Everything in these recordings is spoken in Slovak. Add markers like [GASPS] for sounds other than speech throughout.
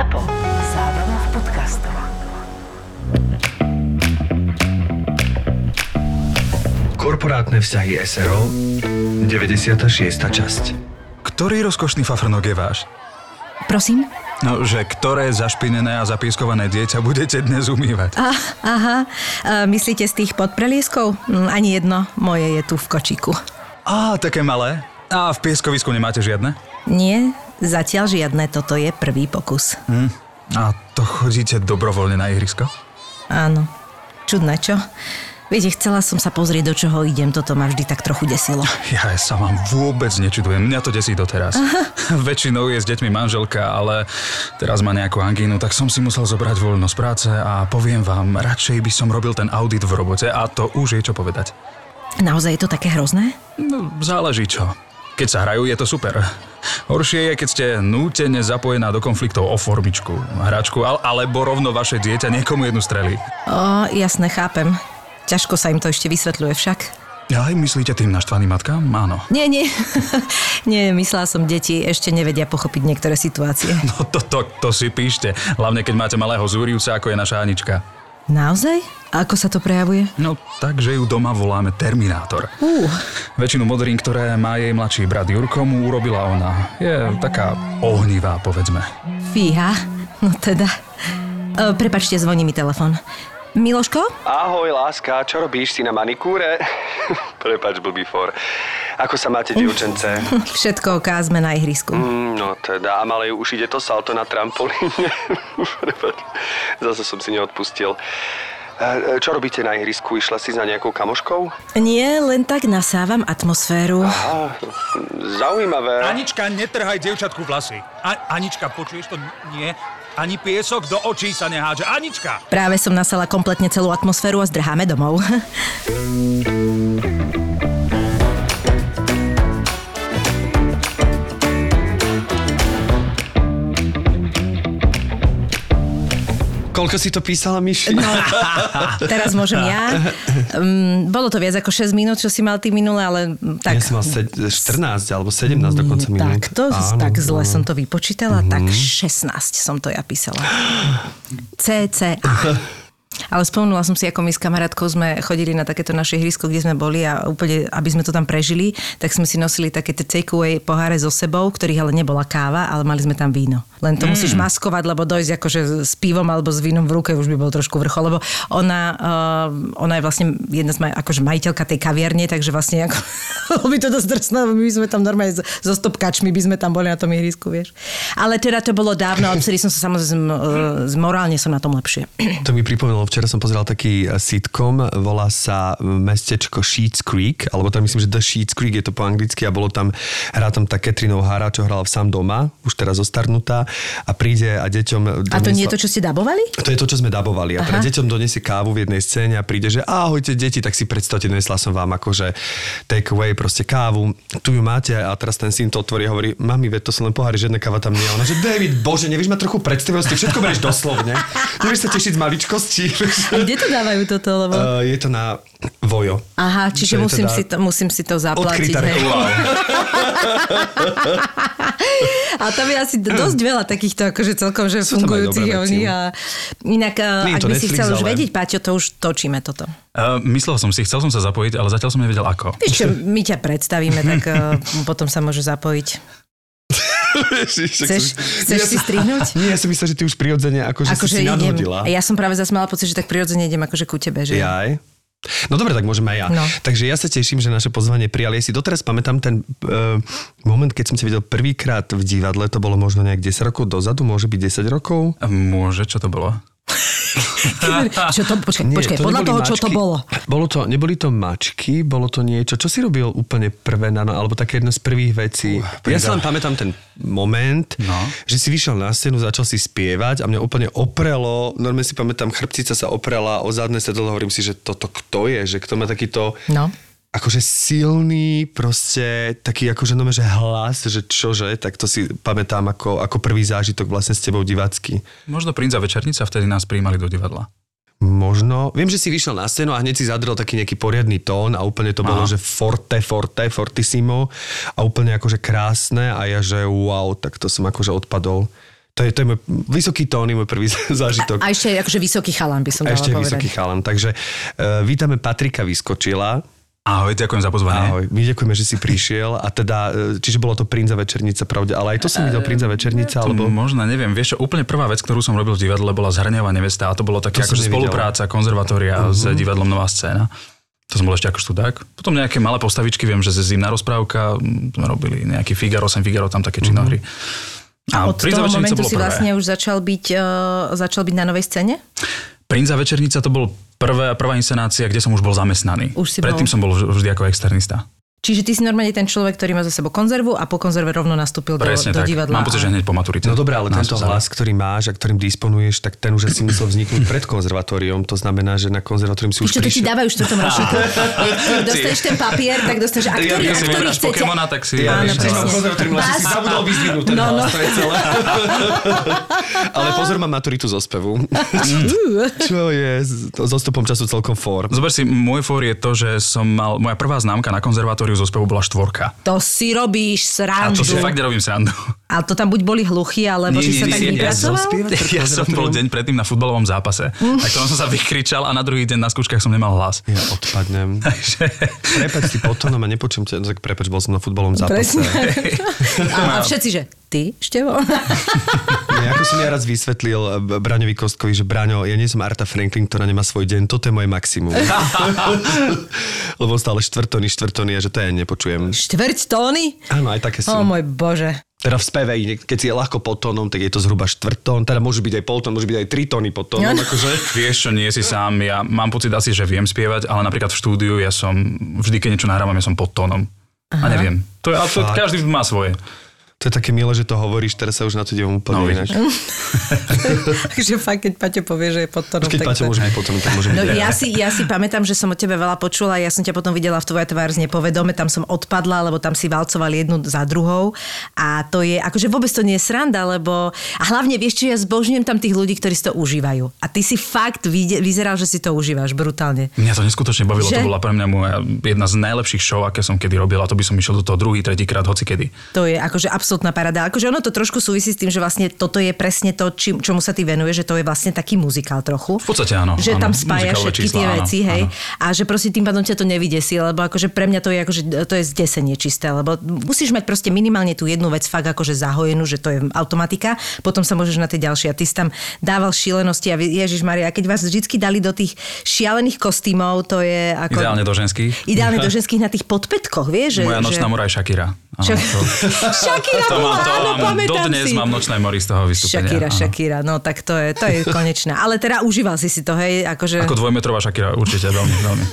ZAPO. Zábrná v podcastov. Korporátne vzťahy SRO 96. časť Ktorý rozkošný fafrnok je váš? Prosím? No, že ktoré zašpinené a zapískované dieťa budete dnes umývať? A, aha, a myslíte z tých podprelieskov? Mm, Ani jedno, moje je tu v kočiku. Á, také malé. A v pieskovisku nemáte žiadne? Nie, zatiaľ žiadne, toto je prvý pokus. Hm. A to chodíte dobrovoľne na ihrisko? Áno, čudné, čo? Viete, chcela som sa pozrieť, do čoho idem, toto ma vždy tak trochu desilo. Ja sa vám vôbec nečudujem, mňa to desí doteraz. [LAUGHS] Väčšinou je s deťmi manželka, ale teraz má nejakú angínu, tak som si musel zobrať voľno z práce a poviem vám, radšej by som robil ten audit v robote a to už je čo povedať. Naozaj je to také hrozné? No, záleží čo. Keď sa hrajú, je to super. Horšie je, keď ste nútene zapojená do konfliktov o formičku, hračku, al- alebo rovno vaše dieťa niekomu jednu strelí. O, jasne, chápem. Ťažko sa im to ešte vysvetľuje však. Aj myslíte tým naštvaným matkám? Áno. Nie, nie. [LAUGHS] nie, myslela som, deti ešte nevedia pochopiť niektoré situácie. No to, to, to si píšte. Hlavne, keď máte malého zúrivca, ako je naša Anička. Naozaj? A ako sa to prejavuje? No, takže ju doma voláme Terminátor. Uh, Väčšinu modrín, ktoré má jej mladší brat Jurko, mu urobila ona. Je taká ohnivá, povedzme. fíha. No teda. O, prepačte, zvoní mi telefon. Miloško? Ahoj, láska, čo robíš? Si na manikúre? [LAUGHS] Prepač, blbý for. Ako sa máte, dievčence? [LAUGHS] Všetko OK, sme na ihrisku. Mm, no teda, a malej už ide to salto na trampolíne. [LAUGHS] Prepač, zase som si neodpustil. E, Čo robíte na ihrisku? Išla si za nejakou kamoškou? Nie, len tak nasávam atmosféru. Á, zaujímavé. Anička, netrhaj dievčatku vlasy. A, Anička, počuješ to? Nie. Ani piesok do očí sa nehádže. Anička! Práve som nasala kompletne celú atmosféru a zdrháme domov. [LAUGHS] Koľko si to písala, Myši? No, [LAUGHS] teraz môžem ja. Um, bolo to viac ako 6 minút, čo si mal ty minule, ale tak... Ja som mal se- 14 alebo 17 dokonca minút. Tak, to, Áno, tak zle som to vypočítala, tak 16 som to ja písala. CCA. Ale spomenula som si, ako my s kamarátkou sme chodili na takéto naše ihrisko, kde sme boli a úplne, aby sme to tam prežili, tak sme si nosili také tie takeaway poháre so sebou, ktorých ale nebola káva, ale mali sme tam víno. Len to mm. musíš maskovať, lebo dojsť akože s pivom alebo s vínom v ruke už by bol trošku vrchol, lebo ona, uh, ona je vlastne jedna z maj, akože majiteľka tej kaviarne, takže vlastne ako, [LAUGHS] by to dosť drsné, lebo my sme tam normálne so- stopkačmi by sme tam boli na tom ihrisku, vieš. Ale teda to bolo dávno, odtedy som sa samozrejme, uh, morálne som na tom lepšie. [CLEARS THROAT] To mi pripomenulo, včera som pozeral taký eh, sitcom, volá sa mestečko Sheets Creek, alebo tam myslím, že The Sheets Creek je to po anglicky a bolo tam, hrá tam tá Catherine O'Hara, čo hrala v Sám doma, už teraz zostarnutá a príde a deťom... A to nie je to, čo ste dabovali? To je to, čo sme dabovali. A Aha. deťom donesie kávu v jednej scéne a príde, že ahojte deti, tak si predstavte, donesla som vám akože take away, proste kávu. Tu ju máte a teraz ten syn to otvorí a hovorí, mami, veď to sú len pohári, žiadna káva tam nie je. Ona, že David, bože, nevieš mať trochu predstavivosti, všetko berieš doslovne. Nevieš sa tešiť z maličkosti. A kde to dávajú toto? Lebo... Uh, je to na Vojo. Aha, čiže musím, teda si to, musím si to zaplatiť. Odkrytá. [LAUGHS] A tam je asi dosť veľa takýchto akože celkom že Sú fungujúcich oni. A inak, Nie ak by si Netflix, chcel už ale- vedieť, Paťo, to už točíme toto. Uh, myslel som si, chcel som sa zapojiť, ale zatiaľ som nevedel ako. Vieš čo, my ťa predstavíme, tak uh, [LAUGHS] potom sa môže zapojiť. Chceš, chceš si strihnúť? [LAUGHS] Nie, ja som myslel, že ty už prirodzene akože, Akože si si idem. nadhodila. Ja som práve zase mala pocit, že tak prirodzene idem akože ku tebe. Že... Jaj. No dobre, tak môžeme aj ja. No. Takže ja sa teším, že naše pozvanie prijali. Ja si doteraz pamätám ten uh, moment, keď som ťa videl prvýkrát v divadle, to bolo možno nejak 10 rokov dozadu, môže byť 10 rokov. Môže, čo to bolo? Čo to, počkaj, počkaj, to podľa toho, čo to mačky. bolo. bolo to, neboli to mačky, bolo to niečo. Čo si robil úplne prvé, na, no, alebo také jedno z prvých vecí? ja si len pamätám ten moment, No. že si vyšiel na scénu, začal si spievať a mňa úplne oprelo, normálne si pamätám, chrbtica sa oprela o zadné sedadlo, hovorím si, že toto kto je, že kto má takýto No. Akože silný, proste taký akože nome, že hlas, že čože, tak to si pamätám ako, ako prvý zážitok vlastne s tebou divácky. Možno princ a večernica vtedy nás prijímali do divadla. Možno. Viem, že si vyšiel na scénu a hneď si zadrel taký nejaký poriadny tón a úplne to bolo, Aha. že forte, forte, fortissimo a úplne akože krásne a ja, že wow, tak to som akože odpadol. To je, to je môj vysoký tón, je môj prvý [LAUGHS] zážitok. A ešte akože vysoký chalan by som A dala ešte povedať. vysoký chalan. Takže uh, vítame Patrika Vyskočila. Ahoj, ďakujem za pozvanie. Ahoj, my ďakujeme, že si prišiel. A teda, e, čiže bolo to Prinza Večernica, pravde, ale aj to som videl Prinza Večernica, To alebo... možno, neviem. Vieš, čo, úplne prvá vec, ktorú som robil v divadle, bola Zhrňová nevesta a to bolo také akože spolupráca konzervatória uh-huh. s divadlom Nová scéna. To som bol ešte ako študák. Potom nejaké malé postavičky, viem, že ze zimná rozprávka sme robili nejaký Figaro, sem Figaro, tam také činohry. A od Princ a toho večernica momentu si prvé. vlastne už začal byť, uh, začal byť na novej scéne? Princ a večernica to bol prvé, prvá inscenácia, kde som už bol zamestnaný. Už si Predtým bol. som bol vž- vždy ako externista. Čiže ty si normálne ten človek, ktorý má za sebou konzervu a po konzerve rovno nastúpil do, Presne do tak. divadla. Mám pocit, že hneď po maturite. No dobré, ale tento hlas, ktorý máš a ktorým disponuješ, tak ten už asi musel vzniknúť pred konzervatóriom. To znamená, že na konzervatórium si už Čo to ti dávajú v štvrtom ročníku? [LAUGHS] Dostaneš ten papier, tak dostaneš, a ktorý, Ja a si ktorý chcete? Pokémona, tak si... Áno, vieš, presne. konzervatórium, si si zabudol vyzdvihnúť ten No, no. hlas, to je celé. [LAUGHS] ale pozor, mám maturitu zo spevu. Čo je s- so stupom času celkom for. Zober si, môj fór je to, že som mal, moja prvá známka na konzervatóriu zo spevu bola štvorka. To si robíš A srandu. to si fakt nerobím srandu. A to tam buď boli hluchí, alebo si sa tak ja, som, vypracoval? ja som bol deň predtým na futbalovom zápase. A ktorom som sa vykričal a na druhý deň na skúškach som nemal hlas. Ja odpadnem. [LAUGHS] Takže Prepač si potom a nepočujem ťa, tak prepač, bol som na futbalovom zápase. [LAUGHS] [LAUGHS] A, a všetci, že ty, Števo? Nie, ako som ja raz vysvetlil eh, Braňovi Kostkovi, že Braňo, ja nie som Arta Franklin, ktorá nemá svoj deň, toto je moje maximum. Lebo stále štvrtony, štvrtony a že to ja nepočujem. Štvrť tóny? Áno, aj také sú. O môj bože. Teda v speve, keď si je ľahko pod tónom, tak je to zhruba štvrtón, teda môže byť aj poltón, môže byť aj tri tóny pod tónom, Áno. akože. [LAUGHS] vieš čo, nie si sám. Ja mám pocit asi, že viem spievať, ale napríklad v štúdiu ja som, vždy keď niečo nahrávam, ja som pod tónom. A neviem. To, je, ale to, každý má svoje. To je také milé, že to hovoríš, teraz sa už na to dívam úplne No, inak. [LAUGHS] Takže fakt, keď Paťo povie, že je pod tónom, Keď tak Paťo to... môže byť potom, tak môže byť. No ja si, ja si pamätám, že som od teba veľa počula, ja som ťa potom videla v tvoja tvár z nepovedome, tam som odpadla, lebo tam si valcoval jednu za druhou a to je, akože vôbec to nie je sranda, lebo a hlavne vieš, čo ja zbožňujem tam tých ľudí, ktorí si to užívajú. A ty si fakt vyzeral, že si to užívaš brutálne. Mňa to neskutočne bavilo, Že? to bola pre mňa moja jedna z najlepších show, aké som kedy robil a to by som išiel do toho druhý, tretí krát, hoci kedy. To je akože absolútna parada. Akože ono to trošku súvisí s tým, že vlastne toto je presne to, čím, čomu sa ty venuješ, že to je vlastne taký muzikál trochu. V podstate áno. Že áno, tam muzikálové všetky čísla, tie áno, veci, hej. áno. A že proste tým pádom ťa to nevydesí, lebo akože pre mňa to je akože, to je zdesenie čisté, lebo musíš mať proste minimálne tú jednu vec fakt akože zahojenú, že to je automatika, potom sa môžeš na tie ďalšie. A ty si tam dával šílenosti a Ježiš Maria, keď vás vždycky dali do tých šialených kostýmov, to je ako... Ideálne do ženských. Ideálne do ženských na tých podpätkoch, vieš? Že, Moja nočná že... mora je Shakira. Áno, Šak... to, [LAUGHS] Shakira to bola, mám, to áno, mám, dodnes si. mám nočné mori z toho vystúpenia. Shakira, áno. Shakira, no tak to je, to je konečné. Ale teda užíval si si to, hej, akože... Ako dvojmetrová Shakira, určite, veľmi, veľmi.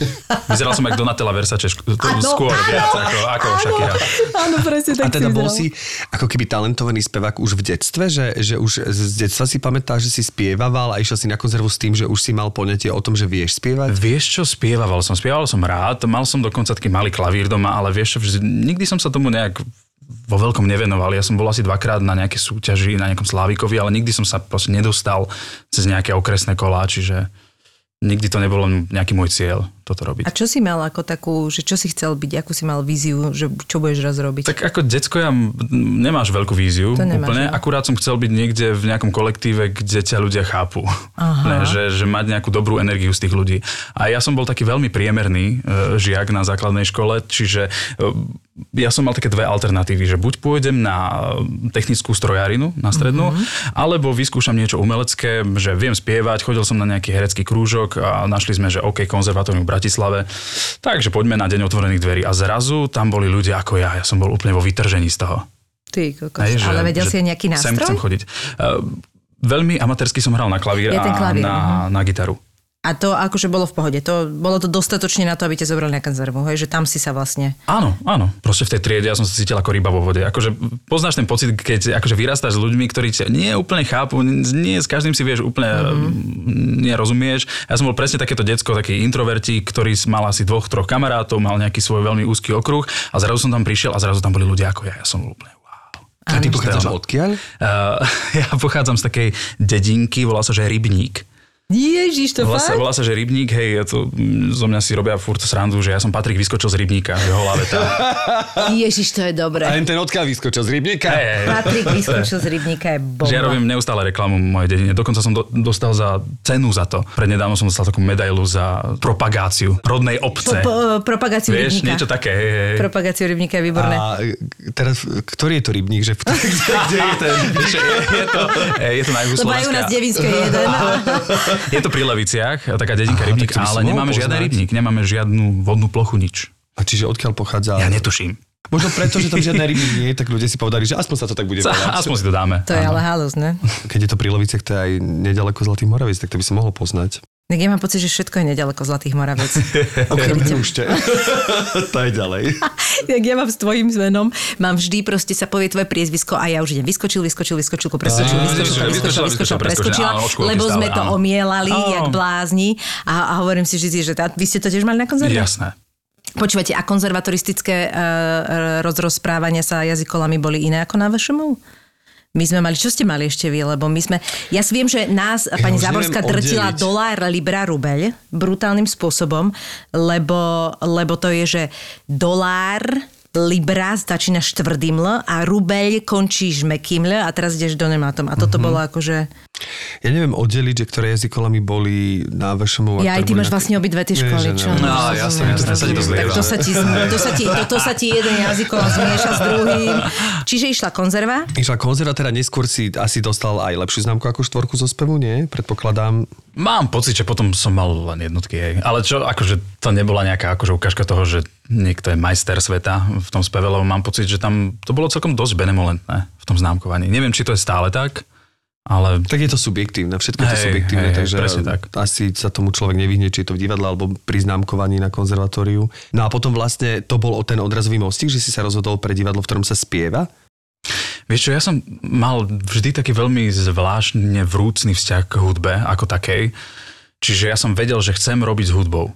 Vyzeral som jak Donatella Versace, Áno, skôr áno, viac ako, ako áno, Shakira. Áno, presne tak A teda si bol si ako keby talentovaný spevák už v detstve, že, že už z detstva si pamätáš, že si spievaval a išiel si na konzervu s tým, že už si mal poňatie o tom, že vieš spievať? Vieš čo, spieval som, spieval som rád, mal som dokonca taký malý klavír doma, ale vieš čo, nikdy som sa tomu nejak vo veľkom nevenoval. Ja som bol asi dvakrát na nejaké súťaži, na nejakom Slávikovi, ale nikdy som sa proste nedostal cez nejaké okresné kolá, čiže nikdy to nebolo nejaký môj cieľ toto robiť. A čo si mal ako takú, že čo si chcel byť, akú si mal víziu, že čo budeš raz robiť? Tak ako decko ja nemáš veľkú víziu To nemáš, úplne, no. akurát som chcel byť niekde v nejakom kolektíve, kde ťa ľudia chápu. [LAUGHS] Ne, že, že mať nejakú dobrú energiu z tých ľudí. A ja som bol taký veľmi priemerný e, žiak na základnej škole, čiže e, ja som mal také dve alternatívy, že buď pôjdem na e, technickú strojárinu, na strednú, Mhm. alebo vyskúšam niečo umelecké, že viem spievať, chodil som na nejaký herecký krúžok a našli sme, že OK, konzervatórium v Bratislave, takže poďme na deň otvorených dverí. A zrazu tam boli ľudia ako ja, ja som bol úplne vo vytržení z toho. Ty, kokos. Hej, Ale vedel si aj nejaký Sem nástroj? chcem chodiť. Uh, veľmi amatérsky som hral na klavír Ja a klavír, na, na gitaru. A to akože bolo v pohode. To, bolo to dostatočne na to, aby ťa zobrali na konzervu, hej? že tam si sa vlastne... Áno, áno. Proste v tej triede ja som sa cítil ako ryba vo vode. Akože poznáš ten pocit, keď akože vyrastáš s ľuďmi, ktorí ťa nie úplne chápu, nie s každým si vieš úplne mm-hmm. nerozumieš. Ja som bol presne takéto decko, taký introverti, ktorý mal asi dvoch, troch kamarátov, mal nejaký svoj veľmi úzky okruh a zrazu som tam prišiel a zrazu tam boli ľudia ako ja. Ja som bol úplne wow. A ty pochádzaš odkiaľ? Uh, [LAUGHS] ja pochádzam z takej dedinky, volá sa, že Rybník. Ježiš, to Volá sa, volá sa, že rybník, hej, ja to, zo mňa si robia furt srandu, že ja som Patrik vyskočil z rybníka, že holá veta. [LAUGHS] Ježiš, to je dobré. A ten odkiaľ vyskočil z rybníka? Hej. Patrik vyskočil z rybníka je bomba. Že ja robím neustále reklamu mojej dedine. Dokonca som do, dostal za cenu za to. Prednedávno som dostal takú medailu za propagáciu rodnej obce. Po, po, propagáciu Vieš, rybníka. niečo také. Hej, hej. Propagáciu rybníka je výborné. A teraz, ktorý je to rybník? Že, [LAUGHS] kde, je ten? [LAUGHS] Je, je, to, je to na Lebo aj u nás Devinské je jeden. Je to pri Leviciach, taká dedinka Aha, rybník, ale nemáme žiaden poznať. rybník, nemáme žiadnu vodnú plochu, nič. A čiže odkiaľ pochádza? Ja netuším. Možno preto, že tam žiadne rybník nie je, tak ľudia si povedali, že aspoň sa to tak bude volať. Aspoň si to dáme. To je Áno. ale halus, ne? Keď je to pri Loviciach, to je aj nedaleko Zlatých Moraviec, tak to by som mohol poznať. Tak ja mám pocit, že všetko je nedaleko Zlatých Hrušte. [LAUGHS] [LAUGHS] to je ďalej. [LAUGHS] Jak ja mám s tvojim menom, mám vždy proste sa povie tvoje priezvisko a ja už idem vyskočil, vyskočil, vyskočil, preskočil, vyskočil, vyskočila, vyskočil, preskočila, lebo sme to omielali, jak blázni a, hovorím si vždy, že vy ste to tiež mali na konzerve? Jasné. Počúvate, a konzervatoristické uh, rozrozprávania sa jazykolami boli iné ako na VŠMU? My sme mali, čo ste mali ešte vy? Lebo my sme, ja si viem, že nás ja pani už Záborská drtila oddeliť. dolár, libra, rubeľ brutálnym spôsobom, lebo, lebo to je, že dolár, libra začína štvrdým L a rubeľ končíš mekým L a teraz ideš do nemátom. A toto mm-hmm. bolo akože... Ja neviem oddeliť, že ktoré jazykolami boli na VŠMU. Ja aj ty máš na- vlastne obidve tie školy, čo? ne. No, jasné, jasné, sa ti to Tak to sa ti, to sa ti, to, to sa ti jeden jazykol zmieša s druhým. Čiže išla konzerva? Išla konzerva, teda neskôr si asi dostal aj lepšiu známku ako štvorku zo spevu, nie? Predpokladám. Mám pocit, že potom som mal len jednotky, hej. Ale čo, akože to nebola nejaká akože ukážka toho, že niekto je majster sveta v tom speve, lebo mám pocit, že tam to bolo celkom dosť benevolentné v tom známkovaní. Neviem, či to je stále tak, ale Tak je to subjektívne, všetko je to Hej, subjektívne, hej, hej, takže presne tak. asi sa tomu človek nevyhne, či je to v divadle alebo pri známkovaní na konzervatóriu. No a potom vlastne to bol o ten odrazový mostík, že si sa rozhodol pre divadlo, v ktorom sa spieva. Vieš čo, ja som mal vždy taký veľmi zvláštne vrúcný vzťah k hudbe ako takej. Čiže ja som vedel, že chcem robiť s hudbou.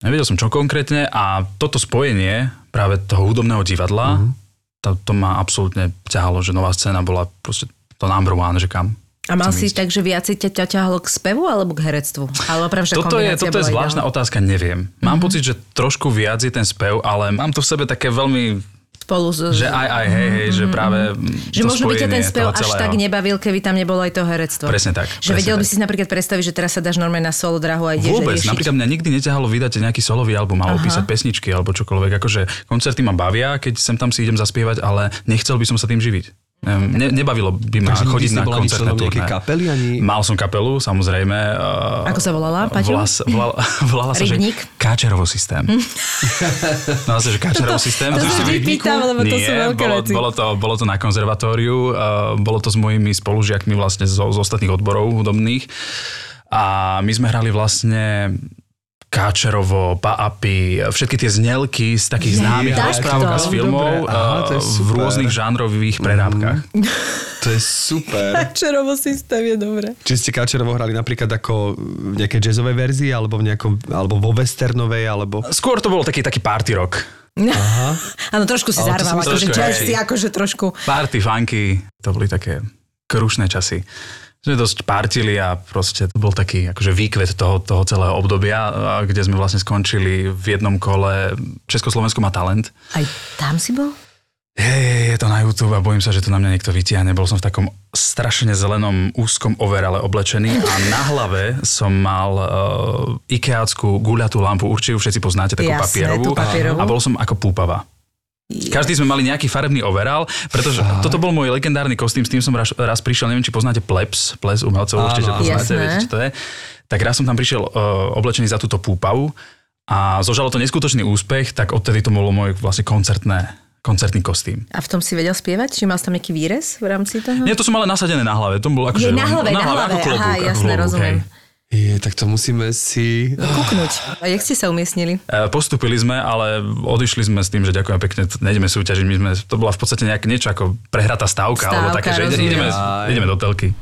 Nevedel som čo konkrétne a toto spojenie práve toho hudobného divadla, Mhm. to, to ma absolútne ťahalo, že nová scéna bola proste to number one, že kam. A mal si ísť. tak, že viacej ťa, ťa ťahalo k spevu alebo k herectvu? Alebo práve, že Toto je, toto je zvláštna ideálna? otázka, neviem. Mám pocit, že trošku viac je ten spev, ale mám to v sebe také veľmi, Spolu s... že aj, aj, hej, hej, že práve Mhm. že to možno by ťa ten spev až celého. tak nebavil, keby tam nebolo aj to herectvo. Presne tak, Že presne vedel by tak. si si napríklad predstaviť, že teraz sa dáš normálne na solo drahu a ideš Vôbec, riešiť. napríklad mňa nikdy neťahalo vydať nejaký solový album alebo Aha. písať pesničky alebo čokoľvek. Akože koncerty ma bavia, keď sem tam si idem zaspievať, ale nechcel by som sa tým živiť. Ne, nebavilo by ma Takže chodiť na koncertné turné. kapely, ani- Mal som kapelu, samozrejme. uh, Ako sa volala, Paťo? Volala, sa- volala, [LAUGHS] volala sa, že Rybník? Káčerovo systém. [LAUGHS] no sa, že Káčerovo systém. to sa vždy pýtam, lebo to Nie, sú veľké bolo, veci. bolo, to, bolo to na konzervatóriu, uh, bolo to s mojimi spolužiakmi vlastne zo, z ostatných odborov hudobných. A my sme hrali vlastne Káčerovo, Paapy, všetky tie znelky z takých Je, známych rozprávok a z filmov Dobre, aha, to je uh, v rôznych žánrových prerábkach. To je super. Čerovo systém je dobré. Či ste Káčerovo hrali napríklad ako v nejakej jazzovej verzii, alebo, v nejakom, alebo vo westernovej, alebo... Skôr to bol taký, taký party rock. [LAUGHS] Áno, trošku si Ale zarval, akože trošku, jazz si akože trošku... Party, funky, to boli také krušné časy. Sme dosť partili a proste to bol taký akože výkvet toho, toho celého obdobia, kde sme vlastne skončili v jednom kole Československo má talent. Aj tam si bol? Hej, je to na YouTube a bojím sa, že to na mňa niekto vytiahne. Bol som v takom strašne zelenom úzkom overale oblečený a na hlave som mal uh, ikeáckú guľatú lampu, určite ju všetci poznáte, takú Jasné, papierovú, papierovú. a bol som ako púpava. Každý sme mali nejaký farebný overall, pretože toto bol môj legendárny kostým, s tým som raz, raz prišiel, neviem, či poznáte Plebs, Ples umelcov, Áno, určite poznáte, Jasné. viete, čo to je. Tak raz som tam prišiel uh, oblečený za túto púpavu a zožalo to neskutočný úspech, tak odtedy to bolo môj vlastne koncertné, koncertný kostým. A v tom si vedel spievať? Či mal tam nejaký výrez v rámci toho? Nie, to som ale nasadené na hlave. To bolo akože Je na hlave, na hlave. ako klobúk, Aha, jasné, klobúk, rozumiem. hej. Je, tak to musíme si... Kuknúť. A jak ste sa umiestnili? E, Postupili sme, ale odišli sme s tým, že ďakujem pekne, nejdeme súťažiť. My sme, to bola v podstate nejak, niečo ako prehratá stávka, alebo Stávka, také, že rozumiem. ideme, ideme do telky.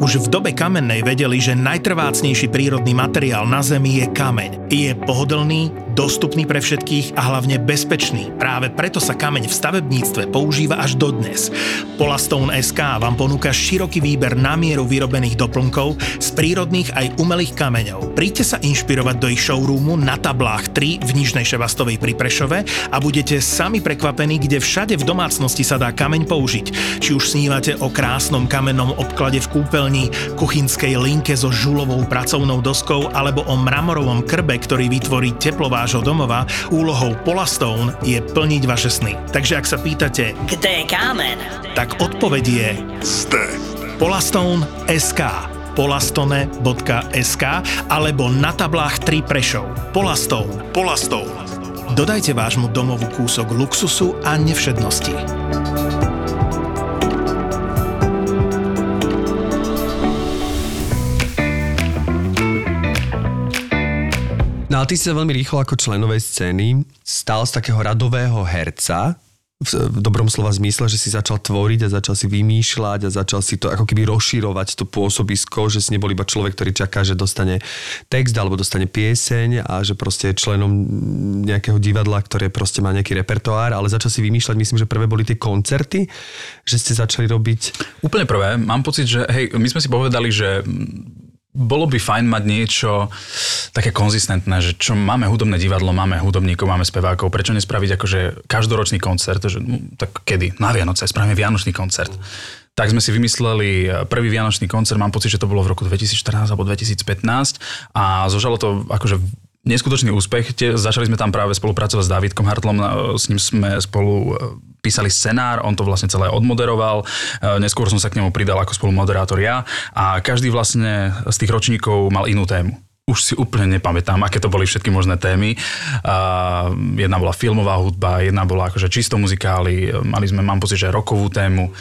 Už v dobe kamennej vedeli, že najtrvácnejší prírodný materiál na Zemi je kameň. Je pohodlný, dostupný pre všetkých a hlavne bezpečný. Práve preto sa kameň v stavebníctve používa až dodnes. Polastone SK vám ponúka široký výber na mieru vyrobených doplnkov z prírodných aj umelých kameňov. Príďte sa inšpirovať do ich showroomu na tablách 3 v Nižnej Šebastovej pri Prešove a budete sami prekvapení, kde všade v domácnosti sa dá kameň použiť. Či už snívate o krásnom kamennom obklade v kúpeľni, kuchynskej linke so žulovou pracovnou doskou alebo o mramorovom krbe, ktorý vytvorí teplo vášho domova, úlohou Polastone je plniť vaše sny. Takže ak sa pýtate, Kde je kámen? tak odpoveď je Ste. Polastone SK polastone.sk alebo na tablách 3 Prešov. Polastone. Polastone. Dodajte vášmu domovu kúsok luxusu a nevšednosti. No a ty si sa veľmi rýchlo ako členovej scény stal z takého radového herca, v, dobrom slova zmysle, že si začal tvoriť a začal si vymýšľať a začal si to ako keby rozširovať to pôsobisko, že si nebol iba človek, ktorý čaká, že dostane text alebo dostane pieseň a že proste je členom nejakého divadla, ktoré proste má nejaký repertoár, ale začal si vymýšľať, myslím, že prvé boli tie koncerty, že ste začali robiť Úplne prvé, mám pocit, že hej, my sme si povedali, že bolo by fajn mať niečo také konzistentné, že čo máme hudobné divadlo, máme hudobníkov, máme spevákov, prečo nespraviť akože každoročný koncert, že, no, tak kedy? Na Vianoce, spravíme Vianočný koncert. Tak sme si vymysleli prvý Vianočný koncert, mám pocit, že to bolo v roku 2014 alebo 2015 a zožalo to akože neskutočný úspech. Tie, začali sme tam práve spolupracovať s Davidkom Hartlom, na- s ním sme spolu e, písali scenár, on to vlastne celé odmoderoval, E, neskôr som sa k nemu pridal ako spolumoderátor ja a každý vlastne z tých ročníkov mal inú tému. Už si úplne nepamätám, aké to boli všetky možné témy. A jedna bola filmová hudba, jedna bola akože čisto muzikály, mali sme, mám pocit, že rokovú tému.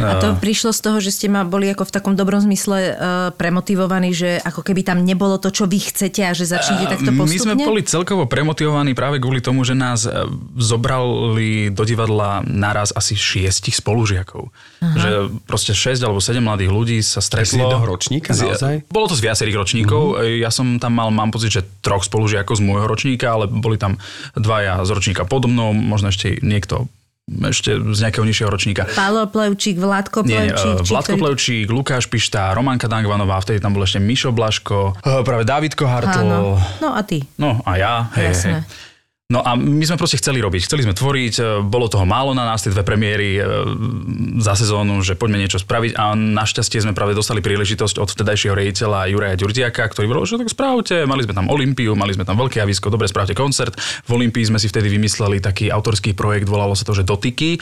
A to prišlo z toho, že ste ma boli ako v takom dobrom zmysle uh, premotivovaní, že ako keby tam nebolo to, čo vy chcete a že začnete takto postupne? My sme boli celkovo premotivovaní práve kvôli tomu, že nás e, zobrali do divadla naraz asi šiestich spolužiakov. Aha. Že proste 6 alebo 7 mladých ľudí sa stretlo. z jedného ročníka naozaj? Bolo to z viacerých ročníkov. Mm-hmm. Ja som tam mal, mám pocit, že troch spolužiakov z môjho ročníka, ale boli tam dvaja z ročníka podo mnou, možno ešte niekto ešte z nejakého nižšieho ročníka. Pálo Plevčík, Vládko Nie, Plevčík. uh, či Vládko ktorý- Plevčík, Lukáš Pišta, Romanka Dangvanová, vtedy tam bol ešte Mišo Blaško, uh, práve Dávidko Hartl. Áno. No a ty. No a ja, hej, Jasné. hej. No a my sme proste chceli robiť, chceli sme tvoriť, e, bolo toho málo na nás, tie dve premiéry e, za sezónu, že poďme niečo spraviť a našťastie sme práve dostali príležitosť od vtedajšieho rejiteľa Juraja Ďurdiaka, ktorý bol, že tak spravte, mali sme tam Olympiu, mali sme tam veľké javisko, dobre spravte koncert. V Olympii sme si vtedy vymysleli taký autorský projekt, volalo sa to, že Dotyky. E,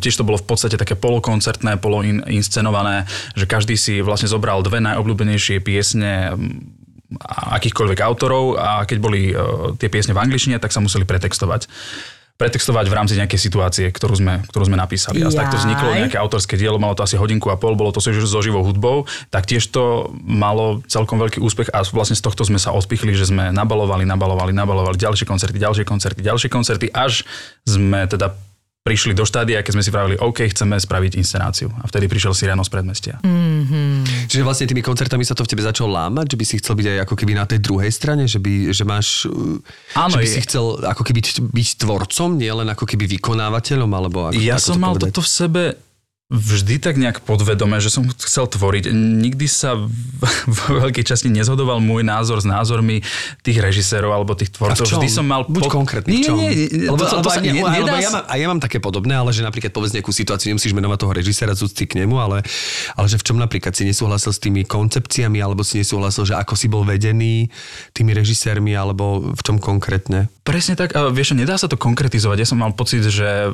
Tiež to bolo v podstate také polokoncertné, poloinscenované, že každý si vlastne zobral dve najobľúbenejšie piesne akýchkoľvek autorov a keď boli uh, tie piesne v angličtine, tak sa museli pretextovať. Pretextovať v rámci nejakej situácie, ktorú sme, ktorú sme napísali. A takto vzniklo nejaké autorské dielo, malo to asi hodinku a pol, bolo to so živou hudbou, tak tiež to malo celkom veľký úspech a vlastne z tohto sme sa odpichli, že sme nabalovali, nabalovali, nabalovali ďalšie koncerty, ďalšie koncerty, ďalšie koncerty, až sme teda prišli do štádia, keď sme si pravili, OK, chceme spraviť inscenáciu. A vtedy prišiel Siriano z predmestia. Čiže vlastne tými koncertami sa to v tebe začalo lámať, že by si chcel byť aj ako keby na tej druhej strane, že, by, že máš... uh, Áno, že by je- si chcel ako keby byť tvorcom, nie len ako keby vykonávateľom, alebo ako, Ja ako som to mal povedať? toto v sebe vždy tak nejak podvedome, že som chcel tvoriť. Nikdy sa v, veľkej časti nezhodoval môj názor s názormi tých režisérov alebo tých tvorcov. Vždy som mal... Buď konkrétny, v čom? nie, nie. Lebo, to, to, to sa ne, nedá ja, mám, a ja mám také podobné, ale že napríklad povedz nejakú situáciu, nemusíš menovať toho režisera úcty k nemu, ale, ale že v čom napríklad si nesúhlasil s tými koncepciami, alebo si nesúhlasil, že ako si bol vedený tými režisérmi, alebo v čom konkrétne? Presne tak, a vieš, nedá sa to konkretizovať. Ja som mal pocit, že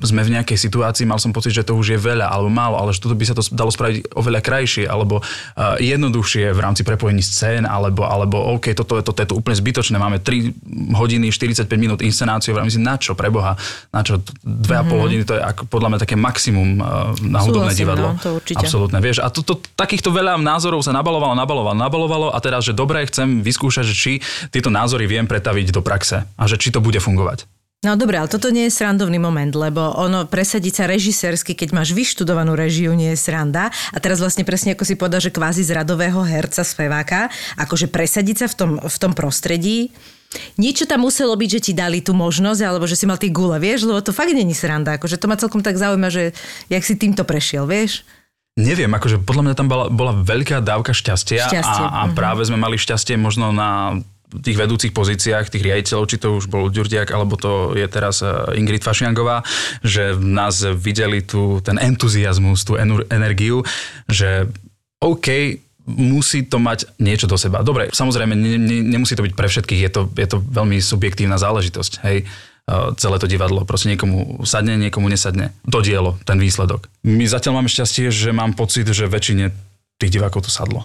sme v nejakej situácii, mal som pocit, že to už je veľa alebo málo, ale že toto by sa to dalo spraviť oveľa krajšie alebo uh, jednoduchšie v rámci prepojení scén, alebo, alebo OK, toto, toto je to úplne zbytočné, máme 3 hodiny, 45 minút inscenáciu, vrám si, na čo, preboha, na čo, 2,5 mm-hmm. hodiny, to je ako, podľa mňa také maximum uh, na hudobné Súhlasím, divadlo. no, to určite. Absolútne, vieš, a to, to, takýchto veľa názorov sa nabalovalo, nabalovalo, nabalovalo a teraz, že dobre, chcem vyskúšať, že či tieto názory viem pretaviť do praxe a že či to bude fungovať. No dobre, ale toto nie je srandovný moment, lebo ono presadiť sa režisérsky, keď máš vyštudovanú režiu, nie je sranda. A teraz vlastne presne ako si povedal, že kvázi z radového herca, speváka, akože presadiť sa v tom, v tom prostredí, Niečo tam muselo byť, že ti dali tú možnosť, alebo že si mal tie gule, vieš, lebo to fakt není sranda. Akože to ma celkom tak zaujíma, že jak si týmto prešiel, vieš? Neviem, akože podľa mňa tam bola, bola veľká dávka šťastia Šťastie, a, a práve sme mali šťastie možno na tých vedúcich pozíciách, tých riaditeľov, či to už bol Ďurdiak, alebo to je teraz eh, Ingrid Fašiangová, že nás videli tu ten entuziasmus, tú ener- energiu, že OK, musí to mať niečo do seba. Dobre, samozrejme, ne, ne, nemusí to byť pre všetkých, je to, je to veľmi subjektívna záležitosť, hej uh, celé to divadlo. Proste niekomu sadne, niekomu nesadne. To dielo, ten výsledok. My zatiaľ máme šťastie, že mám pocit, že väčšine tých divákov to sadlo.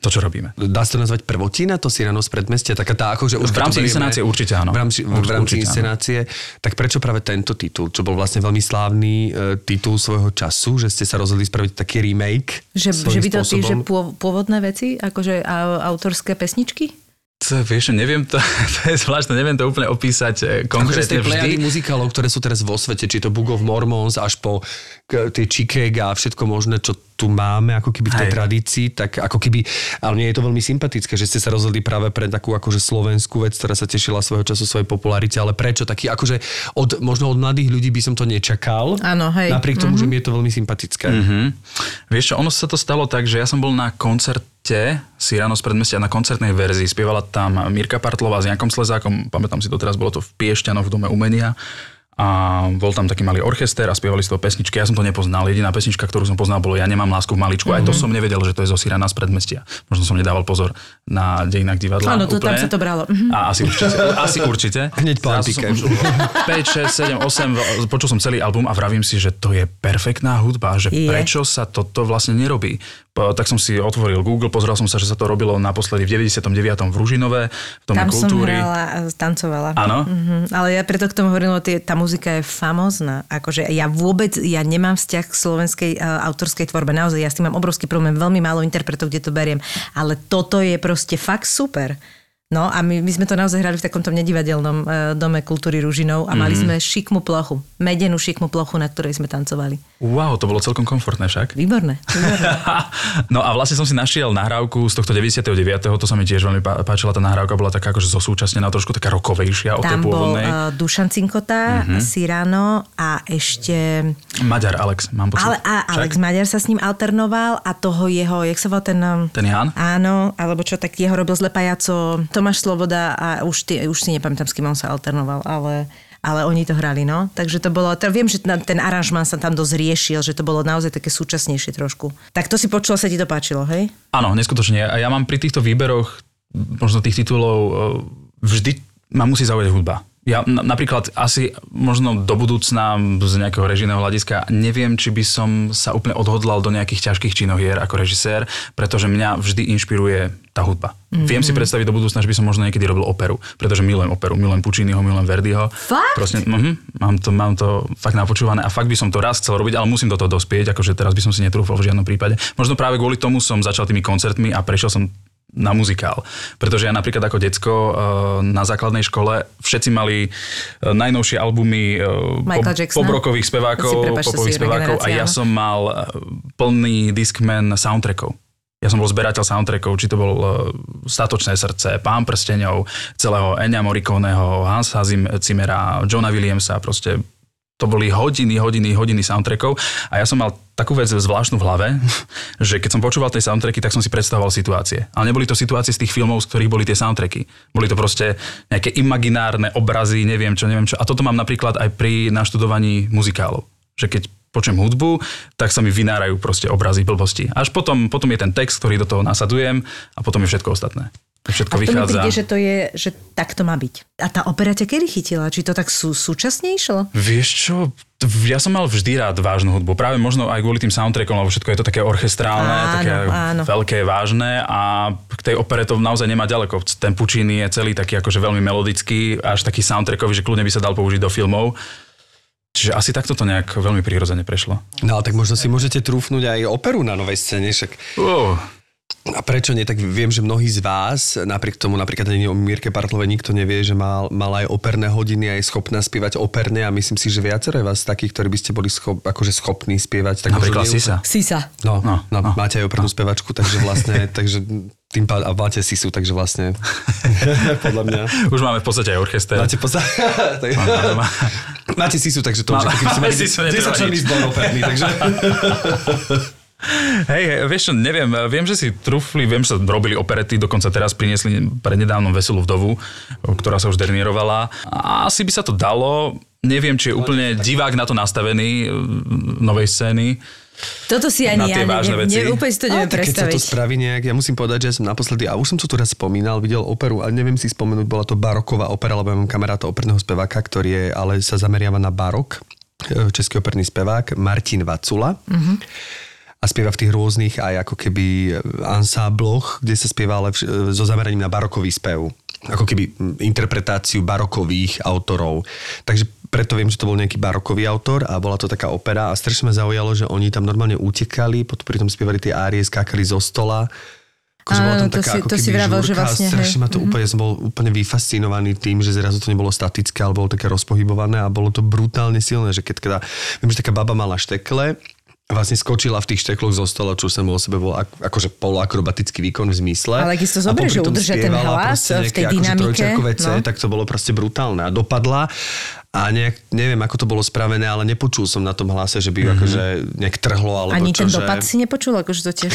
To, čo robíme. Dá sa to nazvať prvotina, to Cyrano z predmestia? Taká tá, akože už V rámci inscenácie určite áno. V rámci, v Určite rámci áno. inscenácie. Tak prečo práve tento titul, čo bol vlastne veľmi slávny e, titul svojho času, že ste sa rozhodli spraviť taký remake? Že, že by to tí, že pôvodné veci, akože autorské pesničky? Vieš, neviem to, [LAUGHS] to je zvláštne, neviem to úplne opísať eh, Akože z konkrétne tej plejady vždy. muzikálov, ktoré sú teraz vo svete, či to Book of Mormons až po tie Chicago a všetko možné, čo tu máme ako keby v tej Hej. tradícii, tak ako keby, ale mne je to veľmi sympatické, že ste sa rozhodli práve pre takú akože slovenskú vec, ktorá sa tešila svojho času svojej popularite, ale prečo? Taký akože od, možno od mladých ľudí by som to nečakal. Áno, hej. Napriek tomu, mm-hmm. že mi je to veľmi sympatické. Mm-hmm. Vieš čo, ono sa to stalo tak, že ja som bol na koncerte Cyrano z predmestia na koncertnej verzii. Spievala tam Mirka Partlová s Jankom Slezákom, pamätám si to teraz, bolo to v Piešťanoch v Dome umenia. A bol tam taký malý orchester a spievali z toho pesničky. Ja som to nepoznal. Jediná pesnička, ktorú som poznal, bolo Ja nemám lásku v maličku. Mm-hmm. Aj to som nevedel, že to je zo Cyrana z predmestia. Možno som nedával pozor na dejinách divadla. Áno, to tam úplne. sa to bralo. Mhm. A asi určite. asi určite. Hneď po Zrazu antike. som už 5, 6, 7, 8, počul som celý album a vravím si, že to je perfektná hudba, že Je. prečo sa toto vlastne nerobí. Po- Tak som si otvoril Google, pozrel som sa, že sa to robilo naposledy v 99. v Ružinové, v Dome Tam som kultúry. hrala a tancovala. Áno? Mhm, ale ja preto k tomu hovorím, lebo tá muzika je famózna. Akože ja vôbec, ja nemám vzťah k slovenskej uh, autorskej tvorbe. Naozaj, ja s tým mám obrovský problém. Veľmi málo interpretov, kde to beriem. Ale toto je proste fakt super. No a my, my sme to naozaj hrali v takomto nedivadelnom uh, dome kultúry Ružinov a mali sme šikmú plochu. Medenú šikmú plochu, na ktorej sme tancovali. Wow, to bolo celkom komfortné však. Výborné. výborné. [LAUGHS] no a vlastne som si našiel nahrávku z tohto 99. To sa mi tiež veľmi pá- páčila. Tá nahrávka bola taká akože zosúčasnená, trošku taká rokovejšia od tej Tam bol pôvodnej. uh, Dušan Cinkota, Mhm. Cyrano a ešte... Maďar Alex, mám pocit. Ale a Však? Alex Maďar sa s ním alternoval a toho jeho, jak sa volá ten... um, Ten Jan? Áno, alebo čo, tak jeho robil zle pajaco Tomáš Sloboda a už, ty, už si nepamätám, s kým on sa alternoval, ale ale oni to hrali, no. Takže to bolo, to viem, že ten aranžmán sa tam dosť riešil, že to bolo naozaj také súčasnejšie trošku. Tak to si počula, sa ti to páčilo, hej? Áno, neskutočne. A ja mám pri týchto výberoch možno tých titulov e, vždy ma musí zaujať hudba. Ja na- napríklad asi možno do budúcna z nejakého režijného hľadiska neviem, či by som sa úplne odhodlal do nejakých ťažkých činohier ako režisér, pretože mňa vždy inšpiruje tá hudba. Mm-hmm. Viem si predstaviť do budúcna, že by som možno niekedy robil operu, pretože milujem operu, milujem Pucciniho, milujem Verdiho. Fakt? Proste, uh-huh, mám, to, mám to fakt napočúvané a fakt by som to raz chcel robiť, ale musím do toho dospieť, akože teraz by som si netrúfal v žiadnom prípade. Možno práve kvôli tomu som začal tými koncertmi a prešiel som na muzikál. Pretože ja napríklad ako decko eh, na základnej škole všetci mali eh, najnovšie albumy eh, Jacksona? pop-rockových spevákov, popových spevákov a ja som mal plný diskman soundtrackov. Ja som bol zberateľ soundtrackov, či to bol Statočné srdce, Pán prstenov, celého Enya Morriconeho, Hansa Zim- Zimmera, Johna Williamsa, proste to boli hodiny, hodiny, hodiny soundtrackov a ja som mal takú vec zvláštnu v hlave, [LAUGHS] že keď som počúval tie soundtracky, tak som si predstavoval situácie. Ale neboli to situácie z tých filmov, z ktorých boli tie soundtracky. Boli to proste nejaké imaginárne obrazy, neviem čo, neviem čo. A toto mám napríklad aj pri naštudovaní muzikálov. Že keď počujem hudbu, tak sa mi vynárajú proste obrazy blbosti. Až potom, potom je ten text, ktorý do toho nasadujem a potom je všetko ostatné. Všetko A to vychádza. príde, že to je, že tak to má byť. A tá opera ťa kedy chytila? Či to tak sú, súčasne išlo? Vieš čo, ja som mal vždy rád vážnu hudbu. Práve možno aj kvôli tým soundtrackom, lebo všetko je to také orchestrálne, Áno, také áno. veľké, vážne a k tej opere to naozaj nemá ďaleko. Ten Puccini je celý taký akože veľmi melodický, až taký soundtrackový, že kľudne by sa dal použiť do filmov. Čiže asi takto to nejak veľmi prirodzene prešlo. No ale tak možno si môžete trúfnuť aj operu na novej scéne, však Uh, A prečo nie? Tak viem, že mnohí z vás, napriek tomu napríklad ani o Mirke Partlovej nikto nevie, že mal, mal aj operné hodiny a je schopná spievať operne a myslím si, že viacero je vás takých, ktorí by ste boli schop, akože schopní spievať. Tak napríklad nie- Sisa. Sisa. No, no, No, no, no. máte aj opernú spevačku, takže vlastne, [LAUGHS] takže tým pádom, a máte sisu, takže vlastne, [LAUGHS] podľa mňa. Už máme v podstate aj orchester. Máte posa... [LAUGHS] tak... máte sisu, takže to už Máme- keby ste mali sisu, netreba 10 členný nič. zbor operný, takže... Hej, hej, vieš čo, neviem, viem, že si trúfli, viem, že sa robili operety, dokonca teraz priniesli prednedávnom Veselú vdovu, ktorá sa už dernierovala. A asi by sa to dalo, neviem, či je úplne divák na to nastavený, e, novej scény. Toto si Na ani tie ja vážne neviem, veci. ne, úplne si to neviem tak keď sa to predstaviť. spraví nejak, ja musím povedať, že ja som naposledy, a už som to tu raz spomínal, videl operu, ale neviem si spomenúť, bola to baroková opera, lebo ja mám kamaráta operného speváka, ktorý je, ale sa zameriava na barok, e, český operný spevák, Martin Vacula. Mm-hmm. A spieva v tých rôznych aj ako keby ansábloch, kde sa spieva ale vš- so zameraním na barokový spev. Ako keby interpretáciu barokových autorov. Takže preto viem, že to bol nejaký barokový autor a bola to taká opera a strašne ma zaujalo, že oni tam normálne utekali, pritom spievali tie árie, skákali zo stola. Akože bola tam to taká si- ako to si vravel, že vlastne, strašne ma to úplne, som bol úplne vyfascinovaný tým, že zrazu to nebolo statické, ale bolo také rozpohybované a bolo to brutálne silné, že keď teda, viem, že taká baba mala štekle, vlastne skočila v tých štekloch zo stola, čo samo o sebe bol ak, akože poloakrobatický výkon v zmysle. Ale keď si to A zoberieš, že udržať ten hlas v tej akože dynamike, trojčiarkové C, no. tak to bolo proste brutálne. A dopadla a nejak, neviem, ako to bolo spravené, ale nepočul som na tom hlase, že by mm-hmm. akože nejak trhlo, alebo Ani čo, ten že... dopad si nepočul, akože to tiež... [LAUGHS]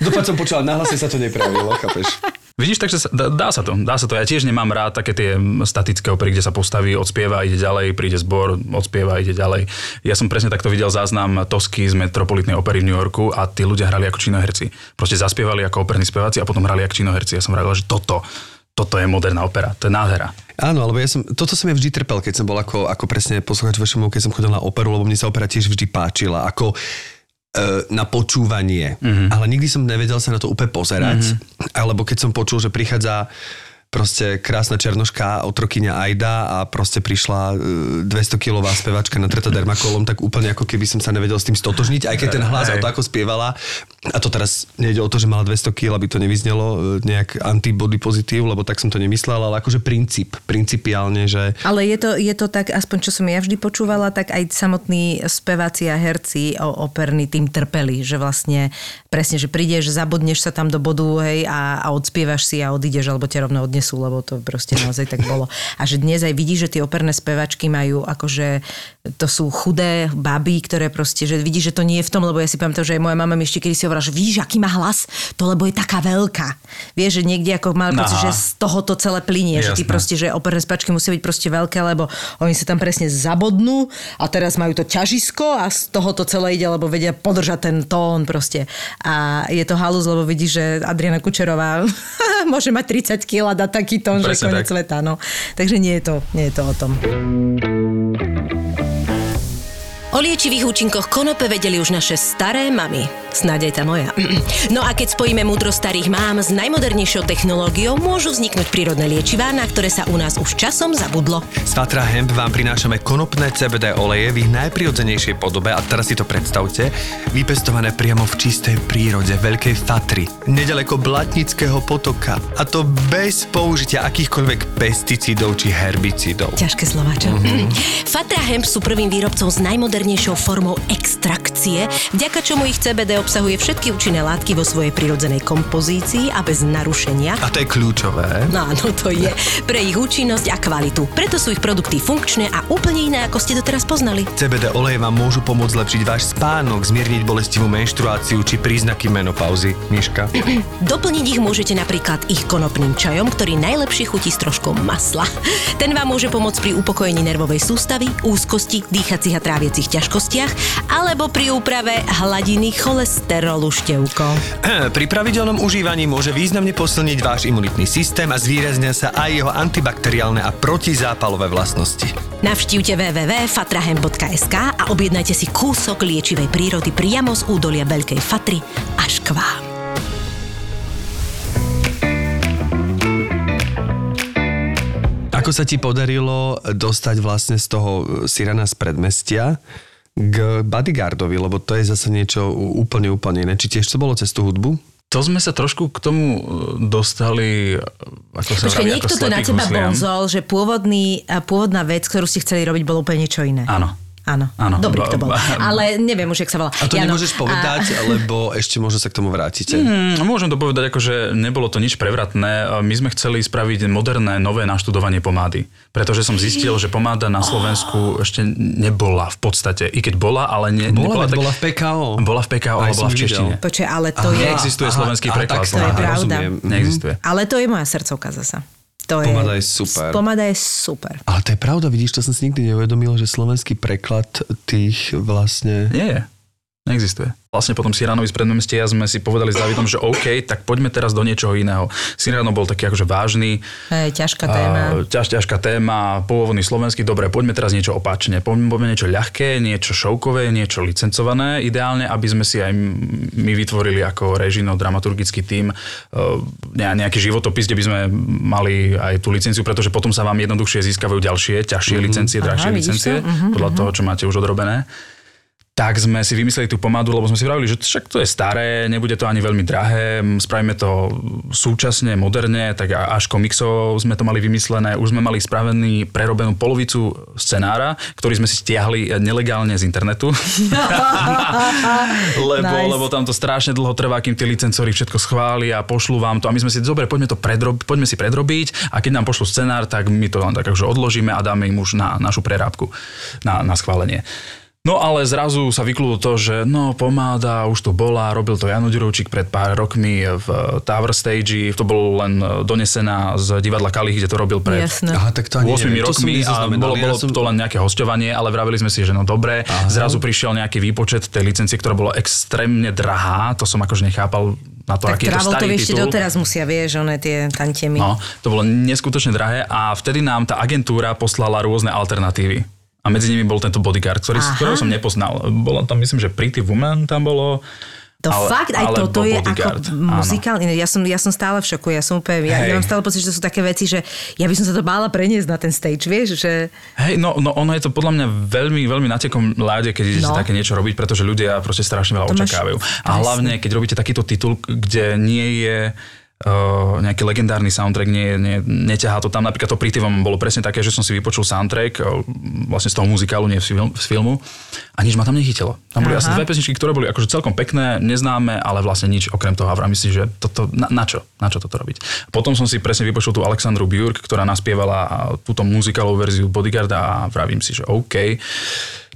[LAUGHS] Dopad som počul, ale na hlase sa to neprejavilo, chápeš? Vidíš, takže sa, dá, dá sa to, dá sa to. Ja tiež nemám rád také tie statické opery, kde sa postaví, odspieva, ide ďalej, príde zbor, odspieva, ide ďalej. Ja som presne takto videl záznam Tosky z Metropolitnej opery v New Yorku a tí ľudia hrali ako činoherci. Proste zaspievali ako operní speváci a potom hrali ako činoherci. Ja som vravil, že toto, toto je moderná opera, to je nádhera. Áno, alebo ja som, toto som ja vždy trpel, keď som bol ako, ako presne posluchač vašemu, keď som chodil na operu, lebo mne sa opera tiež vždy páčila, ako na počúvanie. Mm-hmm. Ale nikdy som nevedel sa na to úplne pozerať. Mm-hmm. Alebo keď som počul, že prichádza proste krásna černoška, otrokyňa Aida a proste prišla e, 200-kilová spevačka natretá dermakolom, tak úplne ako keby som sa nevedel s tým stotožniť, aj keď ten hlas a to ako spievala, a to teraz nejde o to, že mala 200 kg, aby to nevyznelo e, nejak antibody pozitív, lebo tak som to nemyslel, ale akože princíp, principiálne, že Ale je to, je to tak, aspoň čo som ja vždy počúvala, tak aj samotní speváci a herci o operný tým trpeli, že vlastne presne, že prídeš, zabodneš sa tam do bodu hej, a, a odspievaš si a odídeš, alebo ťa rovno odnesú, lebo to proste naozaj tak bolo. A že dnes aj vidíš, že tie operné spevačky majú akože, to sú chudé baby, ktoré proste, že vidíš, že to nie je v tom, lebo ja si pamätám, že aj moja mama mi ešte kedy si hovorila, že vidíš, aký má hlas, to lebo je taká veľká. Vieš, že niekde ako mal pocit, že z toho to celé plinie, že ty Jasné. proste, že operné spevačky musia byť proste veľké, lebo oni sa tam presne zabodnú a teraz majú to ťažisko a z toho to celé ide, lebo vedia podržať ten tón proste. A je to halus, lebo vidíš, že Adriana Kučerová [LAUGHS] môže mať 30 kg a dá taký tón, že Presne konec tak. sveta. No. Takže nie je, to, nie je to o tom. O liečivých účinkoch konope vedeli už naše staré mamy. Snáď aj tá moja. No a keď spojíme múdro starých mám s najmodernejšou technológiou, môžu vzniknúť prírodné liečivá, na ktoré sa u nás už časom zabudlo. Z Fatra Hemp vám prinášame konopné CBD oleje v ich najprirodzenejšej podobe a teraz si to predstavte, vypestované priamo v čistej prírode Veľkej Fatry, nedaleko Blatnického potoka a to bez použitia akýchkoľvek pesticídov či herbicídov. Ťažké slováča. Fatra Hemp sú prvým výrobcom s najmodernejšou formou extrakcie, vďaka čomu ich CBD obsahuje všetky účinné látky vo svojej prirodzenej kompozícii a bez narušenia A to je kľúčové. No áno, to je. Pre ich účinnosť a kvalitu. Preto sú ich produkty funkčné a úplne iné, ako ste doteraz poznali. CBD oleje vám môžu pomôcť zlepšiť váš spánok, zmierniť bolestivú menštruáciu či príznaky menopauzy. Miška? [CLEARS THROAT] Doplniť ich môžete napríklad ich konopným čajom, ktorý najlepšie chutí s troškou masla. Ten vám môže pomôcť pri upokojení nervovej sústavy, úzkosti, dýchacích a tráviacich ťažkostiach alebo pri úprave hladiny cholesterolu števko. [CLEARS THROAT] Pri pravidelnom užívaní môže významne posilniť váš imunitný systém a zvýraznia sa aj jeho antibakteriálne a protizápalové vlastnosti. Navštívte www.fatrahem.sk a objednajte si kúsok liečivej prírody priamo z údolia Veľkej Fatry až k vám. Ako sa ti podarilo dostať vlastne z toho Sirana z predmestia k bodyguardovi, lebo to je zase niečo úplne, úplne iné. Či tiež to bolo cez tú hudbu? To sme sa trošku k tomu e, dostali, e, ako sa vraví, niekto to na teba gusliam. bonzol, že pôvodný, a pôvodná vec, ktorú ste chceli robiť, bolo úplne niečo iné. Áno. Áno, Áno. dobrý to bol. Ale neviem už, jak sa volá. A to Jano. nemôžeš povedať, [LAUGHS] lebo ešte možno sa k tomu vrátite. Hmm, môžem to povedať, ako, že nebolo to nič prevratné. My sme chceli spraviť moderné, nové naštudovanie pomády. Pretože som zistil, že pomáda na Slovensku [GASPS] ešte nebola v podstate. I keď bola, ale ne, Bola, nebola tak... bola v PKO. Bola v PKO, ale bola v češtine. Počkaj, ale to je... Neexistuje slovenský aha, preklad. tak To je aha, pravda. rozumiem. Mhm. Neexistuje. Ale to je moja srdcovka zasa. To Pomada je super. Pomada je super. Ale to je pravda, vidíš, to som si nikdy neuvedomil, že slovenský preklad tých vlastne... Nie je. Neexistuje. Vlastne potom Siranovi z predmestia sme si povedali s Davidom, že OK, tak poďme teraz do niečoho iného. Sirano bol taký akože vážny, Hej, ťažká téma. A, ťaž, ťažká téma, pôvodný slovenský, dobre, poďme teraz niečo opačne. Poďme, niečo ľahké, niečo šovkové, niečo licencované, ideálne, aby sme si aj my vytvorili ako režino-dramaturgický tím e, ne- nejaký životopis, kde by sme mali aj tú licenciu, pretože potom sa vám jednoduchšie získavajú ďalšie, ťažšie Mhm. licencie, drahšie vidíš to? licencie, podľa toho, čo máte už odrobené tak sme si vymysleli tú pomádu, lebo sme si vravili, že však to je staré, nebude to ani veľmi drahé, spravíme to súčasne, moderne, tak až komiksov sme to mali vymyslené, už sme mali spravený, prerobenú polovicu scenára, ktorý sme si stiahli nelegálne z internetu. [LAUGHS] lebo, Nice. lebo tam to strašne dlho trvá, kým tí licencori všetko schvália a pošlú vám to. A my sme si, dobre, poďme to predrob, poďme si predrobiť a keď nám pošlú scenár, tak my to len tak akože odložíme a dáme im už na našu prerábku, na, na schválenie. No ale zrazu sa vyklúlo to, že no pomáda už tu bola, robil to Jano Ďurovčík pred pár rokmi v Tower Stage, to bolo len donesená z divadla Kalich, kde to robil pred Jasné. Aha, tak to ani 8 neviem, to rokmi a nezaznamenal. bolo, Ja bolo som- to len nejaké hostovanie, ale vravili sme si, že no dobre, zrazu prišiel nejaký výpočet tej licencie, ktorá bola extrémne drahá, to som akože nechápal na to, Tak aký je to starý Travoltovi ešte titul. doteraz musia, vieš, one tie tantiemy. No, to bolo neskutočne drahé a vtedy nám tá agentúra poslala rôzne alternatívy. A medzi nimi bol tento bodyguard, ktorý, Aha. ktorého som nepoznal. Bolo tam, myslím, že Pretty Woman tam bolo. To ale- fakt, aj toto je Bodyguard, ako muzikál. Ja som, ja som stále v šoku, ja som úplne, ja, ja mám stále pocit, že to sú také veci, že ja by som sa to bála preniesť na ten stage, vieš, že Hej, no, no ono je to podľa mňa veľmi, veľmi na tekom láde, keď idete No. také niečo robiť, pretože ľudia proste strašne veľa To máš- očakávajú. A presne. hlavne, keď robíte takýto titul, kde nie je uh, nejaký legendárny soundtrack, nie, nie, neťahá to tam. Napríklad to Pretty Woman bolo presne také, že som si vypočul soundtrack uh, vlastne z toho muzikálu, nie z, film, z filmu a nič ma tam nechytilo. Tam boli Aha. asi dve pesničky, ktoré boli akože celkom pekné, neznáme, ale vlastne nič okrem toho. A vravím si, že toto, na, na čo? Na čo toto robiť? Potom som si presne vypočul tú Alexandru Björk, ktorá naspievala túto muzikálovú verziu Bodyguarda a vravím si, že OK.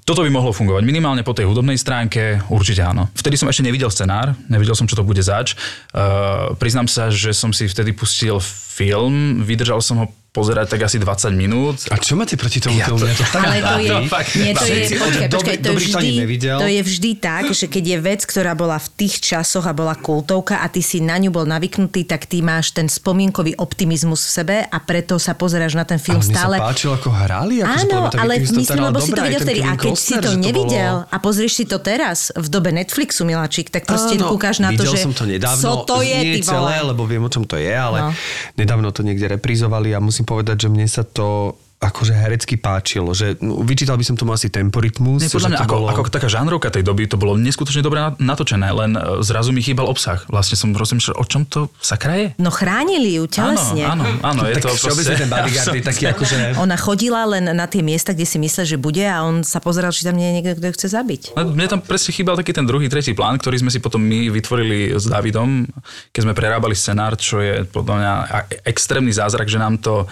Toto by mohlo fungovať. Minimálne po tej hudobnej stránke určite áno. Vtedy som ešte nevidel scenár, nevidel som, čo to bude zač. Uh, priznám sa, že som si vtedy pustil film, vydržal som ho pozerať tak asi 20 minút. A čo máte proti tomu Ja filmu? to- Ja to tak Ale to je, nie, to je, počkaj, počkaj, to je, vždy, to je vždy tak, že keď je vec, ktorá bola v tých časoch a bola kultovka a ty si na ňu bol navyknutý, tak ty máš ten spomienkový optimizmus v sebe a preto sa pozeráš na ten film Ale stále. sa páčilo, ako hrali. Ako Áno, ale myslím, lebo si to videl vtedy. A keď si to nevidel a pozrieš si to teraz v dobe Netflixu, Miláčik, tak proste Áno, kúkáš na to, že som to nedávno, co to je, ty celé, lebo viem, o čom to je, ale No. nedávno to niekde reprízovali a musím povedať, že mne sa to akože herecky páčilo, že no, vyčítal by som tomu asi temporitmus. Nie, podľa mňa to ako, bolo... ako taká žánrovka tej doby, to bolo neskutočne dobre na- natočené, len e, zrazu mi chýbal obsah. Vlastne som že o čom to sakra je? No chránili ju telesne. Áno, áno, áno, je tak to proste... ten bodyguard je taký akože... [LAUGHS] Ona chodila len na tie miesta, kde si myslel, že bude a on sa pozeral, či tam nie je niekto, kto ju chce zabiť. No, Mne tam presne chýbal taký ten druhý, tretí plán, ktorý sme si potom my vytvorili s Davidom, keď sme prerábali scenár, čo je podľa mňa a- extrémny zázrak, že nám to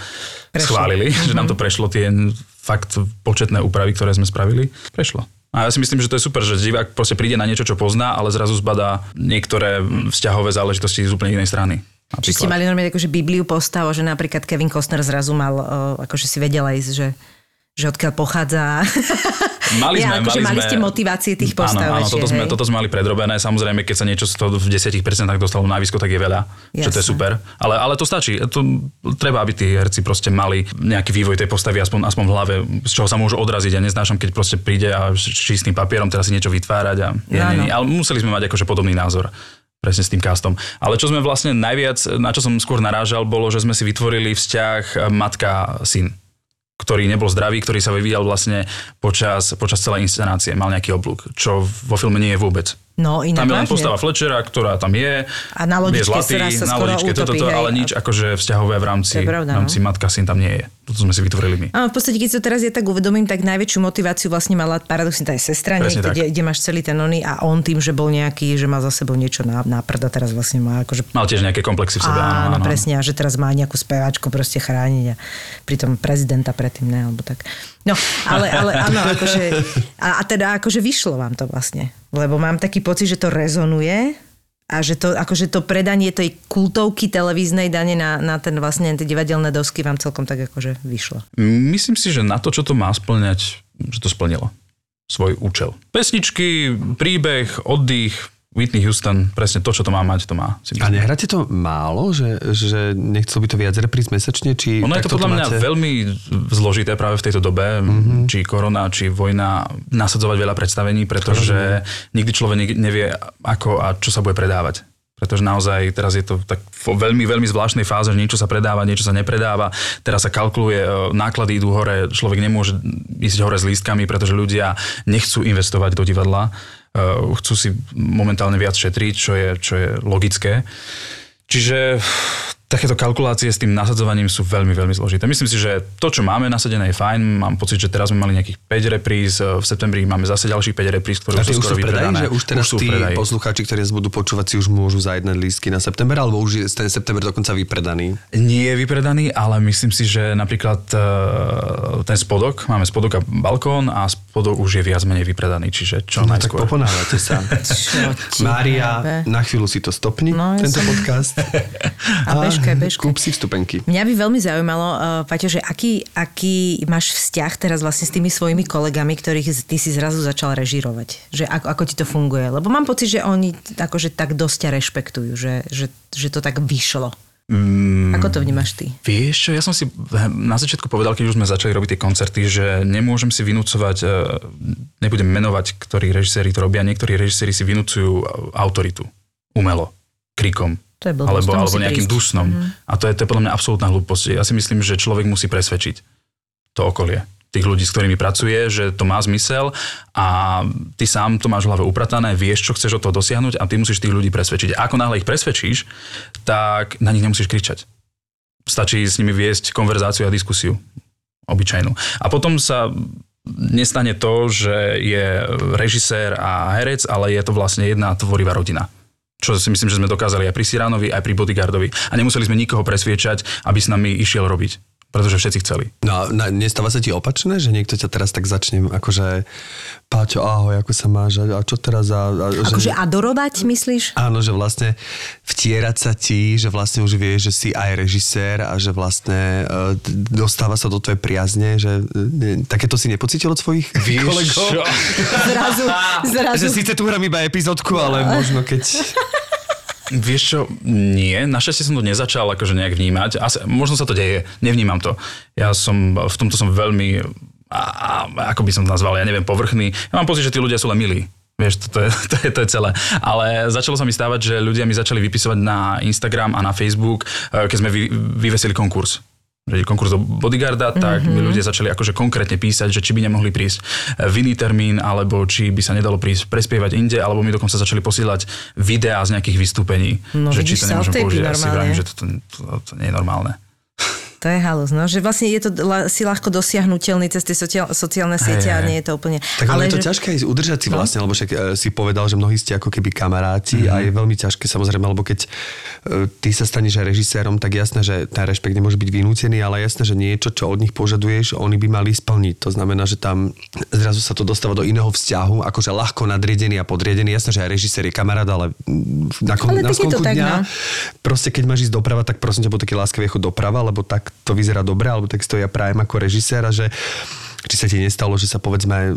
Prešlo. schválili, [LAUGHS] že nám to prešlo tie fakt početné úpravy, ktoré sme spravili. Prešlo. A ja si myslím, že to je super, že divák proste príde na niečo, čo pozná, ale zrazu zbadá niektoré vzťahové záležitosti z úplne inej strany. Či ste Napríklad. mali normálne akože Bibliu postavu, že napríklad Kevin Costner zrazu mal, o, akože si vedel aj, že že odkiaľ pochádza. [LAUGHS] Mali Ja, sme, akože mali, mali ste motivácie tých postav. Áno, áno toto, sme, toto sme mali predrobené. Samozrejme, keď sa niečo z toho v 10% dostalo na výsko, tak je veľa. Že to je super. Ale, ale to stačí. To, treba, aby tí herci proste mali nejaký vývoj tej postavy aspoň, aspoň v hlave, z čoho sa môžu odraziť. Ja neznášam, keď proste príde a s čistým papierom teraz si niečo vytvárať. A, Áno. nie, nie. Ale museli sme mať akože podobný názor presne s tým castom. Ale čo sme vlastne najviac, na čo som skôr narážal, bolo, že sme si vytvorili vzťah matka-syn ktorý nebol zdravý, ktorý sa vyvíjal vlastne počas, počas celej inscenácie. Mal nejaký oblúk, čo vo filme nie je vôbec. No, inak Tam je len postava Fletchera, ktorá tam je. A na je lodičke zlatý, sa na lodičke, utopí, toto, hej. ale nič akože vzťahové v rámci, je pravda, v rámci no. matka syn tam nie je. Toto sme si vytvorili my. Áno, v podstate, keď si to teraz ja tak uvedomím, tak najväčšiu motiváciu vlastne mala paradoxne tá sestra, kde, kde, máš celý ten oný a on tým, že bol nejaký, že má za sebou niečo na, na prd a teraz vlastne má akože Mal tiež nejaké komplexy v sebe, áno, Áno, áno. presne, a že teraz má nejakú speváčku proste chrániť a pritom prezidenta predtým ne, alebo tak. No, ale, ale áno, akože, a, a teda akože vyšlo vám to vlastne, lebo mám taký pocit, že to rezonuje a že to, akože to predanie tej kultovky televíznej dane na, na ten vlastne tie divadelné dosky vám celkom tak akože vyšlo. Myslím si, že na to, čo to má splňať, že to splnilo svoj účel. Pesničky, príbeh, oddych, Whitney Houston, presne to, čo to má mať, to má. Si A myslím. nehráte to málo, že, že nechcel by to viac repríz mesačne? Či Ono je to podľa mňa máte? veľmi zložité práve v tejto dobe, Mhm. mm-hmm. či korona, či vojna, nasadzovať veľa predstavení, pretože nikdy človek nevie, ako a čo sa bude predávať. Pretože naozaj teraz je to tak vo veľmi, veľmi zvláštnej fáze, že niečo sa predáva, niečo sa nepredáva. Teraz sa kalkuluje, e, náklady idú hore, človek nemôže ísť hore s lístkami, pretože ľudia nechcú investovať do divadla. E, Chcú si momentálne viac šetriť, čo je, čo je logické. Čiže takéto kalkulácie s tým nasadzovaním sú veľmi, veľmi zložité. Myslím si, že to, čo máme nasadené, je fajn. Mám pocit, že teraz sme mali nejakých 5 repríz, v septembri máme zase ďalších 5 repríz, A ktoré sú už sú skoro vypredané. že už teraz sú v tí predaji. poslucháči, ktorí nás budú počúvať, si už môžu zajednať lístky na september, alebo už je ten september dokonca vypredaný? Nie je vypredaný, ale myslím si, že napríklad e, ten spodok, máme spodok a balkón a spodok už je viac menej vypredaný, čiže čo No tak najskôr. poponávate sa. [LAUGHS] Mária, na chvíľu si to stopni, No, ja tento som- podcast. [LAUGHS] A bežkaj, bežkaj. Kúp si vstupenky. Mňa by veľmi zaujímalo, uh, Paťo, že aký, aký máš vzťah teraz vlastne s tými svojimi kolegami, ktorých ty si zrazu začal režírovať. Že ako, ako ti to funguje. Lebo mám pocit, že oni akože tak dosť ťa rešpektujú, že, že, že to tak vyšlo. Mm. Ako to vnímaš ty? Vieš čo, ja som si na začiatku povedal, keď už sme začali robiť tie koncerty, že nemôžem si vynúcovať, e, nebudem menovať, ktorí režiséri to robia, niektorí režiséri si vynúcujú autoritu. Umelo. Krikom. To je blbosť, alebo, to alebo nejakým prísť. dusnom. Mm-hmm. A to je, to je podľa mňa absolútna hlúposť. Ja si myslím, že človek musí presvedčiť to okolie tých ľudí, s ktorými pracuje, že to má zmysel a ty sám to máš v hlave upratané, vieš, čo chceš od toho dosiahnuť a ty musíš tých ľudí presvedčiť. A ako náhle ich presvedčíš, tak na nich nemusíš kričať. Stačí s nimi viesť konverzáciu a diskusiu. Obyčajnú. A potom sa nestane to, že je režisér a herec, ale je to vlastne jedna tvorivá rodina. Čo si myslím, že sme dokázali aj pri Siránovi, aj pri Bodyguardovi. A nemuseli sme nikoho presviečať, aby s nami išiel robiť. Pretože všetci chceli. No a na- nestáva sa ti opačné, že niekto ťa teraz tak začne akože Páťo, ahoj, ako sa máš a, čo teraz a, a že... Akože adorovať, myslíš? Áno, že vlastne vtierať sa ti, že vlastne už vieš, že si aj režisér a že vlastne uh, dostáva sa do tvojej priazne, že uh, takéto si nepocítil od svojich [LAUGHS] kolegov? Zrazu, [LAUGHS] zrazu. Že síce tu hrám iba epizódku, ale možno keď... Vieš čo, nie, našťastie som to nezačal akože nejak vnímať. Asi, možno sa to deje, nevnímam to. Ja som, v tomto som veľmi, a, a, ako by som to nazval, ja neviem, povrchný. Ja mám pocit, že tí ľudia sú len milí. Vieš, to, to, je, [LAUGHS] to, je, to je celé. Ale začalo sa mi stávať, že ľudia mi začali vypisovať na Instagram a na Facebook, eh, keď sme vy, vyvesili konkurs že je konkurs do bodyguarda, tak mm-hmm. mi ľudia začali akože konkrétne písať, že či by nemohli prísť eh, v iný termín, alebo či by sa nedalo prísť prespievať inde, alebo mi dokonca začali posielať videá z nejakých vystúpení. No, že či to nemôžem použiť. Ja si vravím, že to, to, to, to nie je normálne. To je halus, no, že vlastne je to si ľahko dosiahnutelný cez tie sociál, sociálne siete a nie je to úplne... Tak ale, je to že- ťažké aj udržať si vlastne, lebo však e, si povedal, že mnohí ste ako keby kamaráti a je veľmi ťažké samozrejme, lebo keď e, ty sa staneš aj režisérom, tak jasné, že ten rešpekt nemôže byť vynútený, ale jasné, že niečo, čo od nich požaduješ, oni by mali splniť. To znamená, že tam zrazu sa to dostáva do iného vzťahu, akože ľahko nadriedený a podriedený. Jasné, že aj režisér je kamarát, ale na, kon, Ale na tak skonku tak, dňa, no. proste keď máš ísť doprava, tak prosím ťa, taký láskavý chod doprava, lebo tak to vyzerá dobre, alebo tak to ja prajem ako režisér a že či sa ti nestalo, že sa povedzme,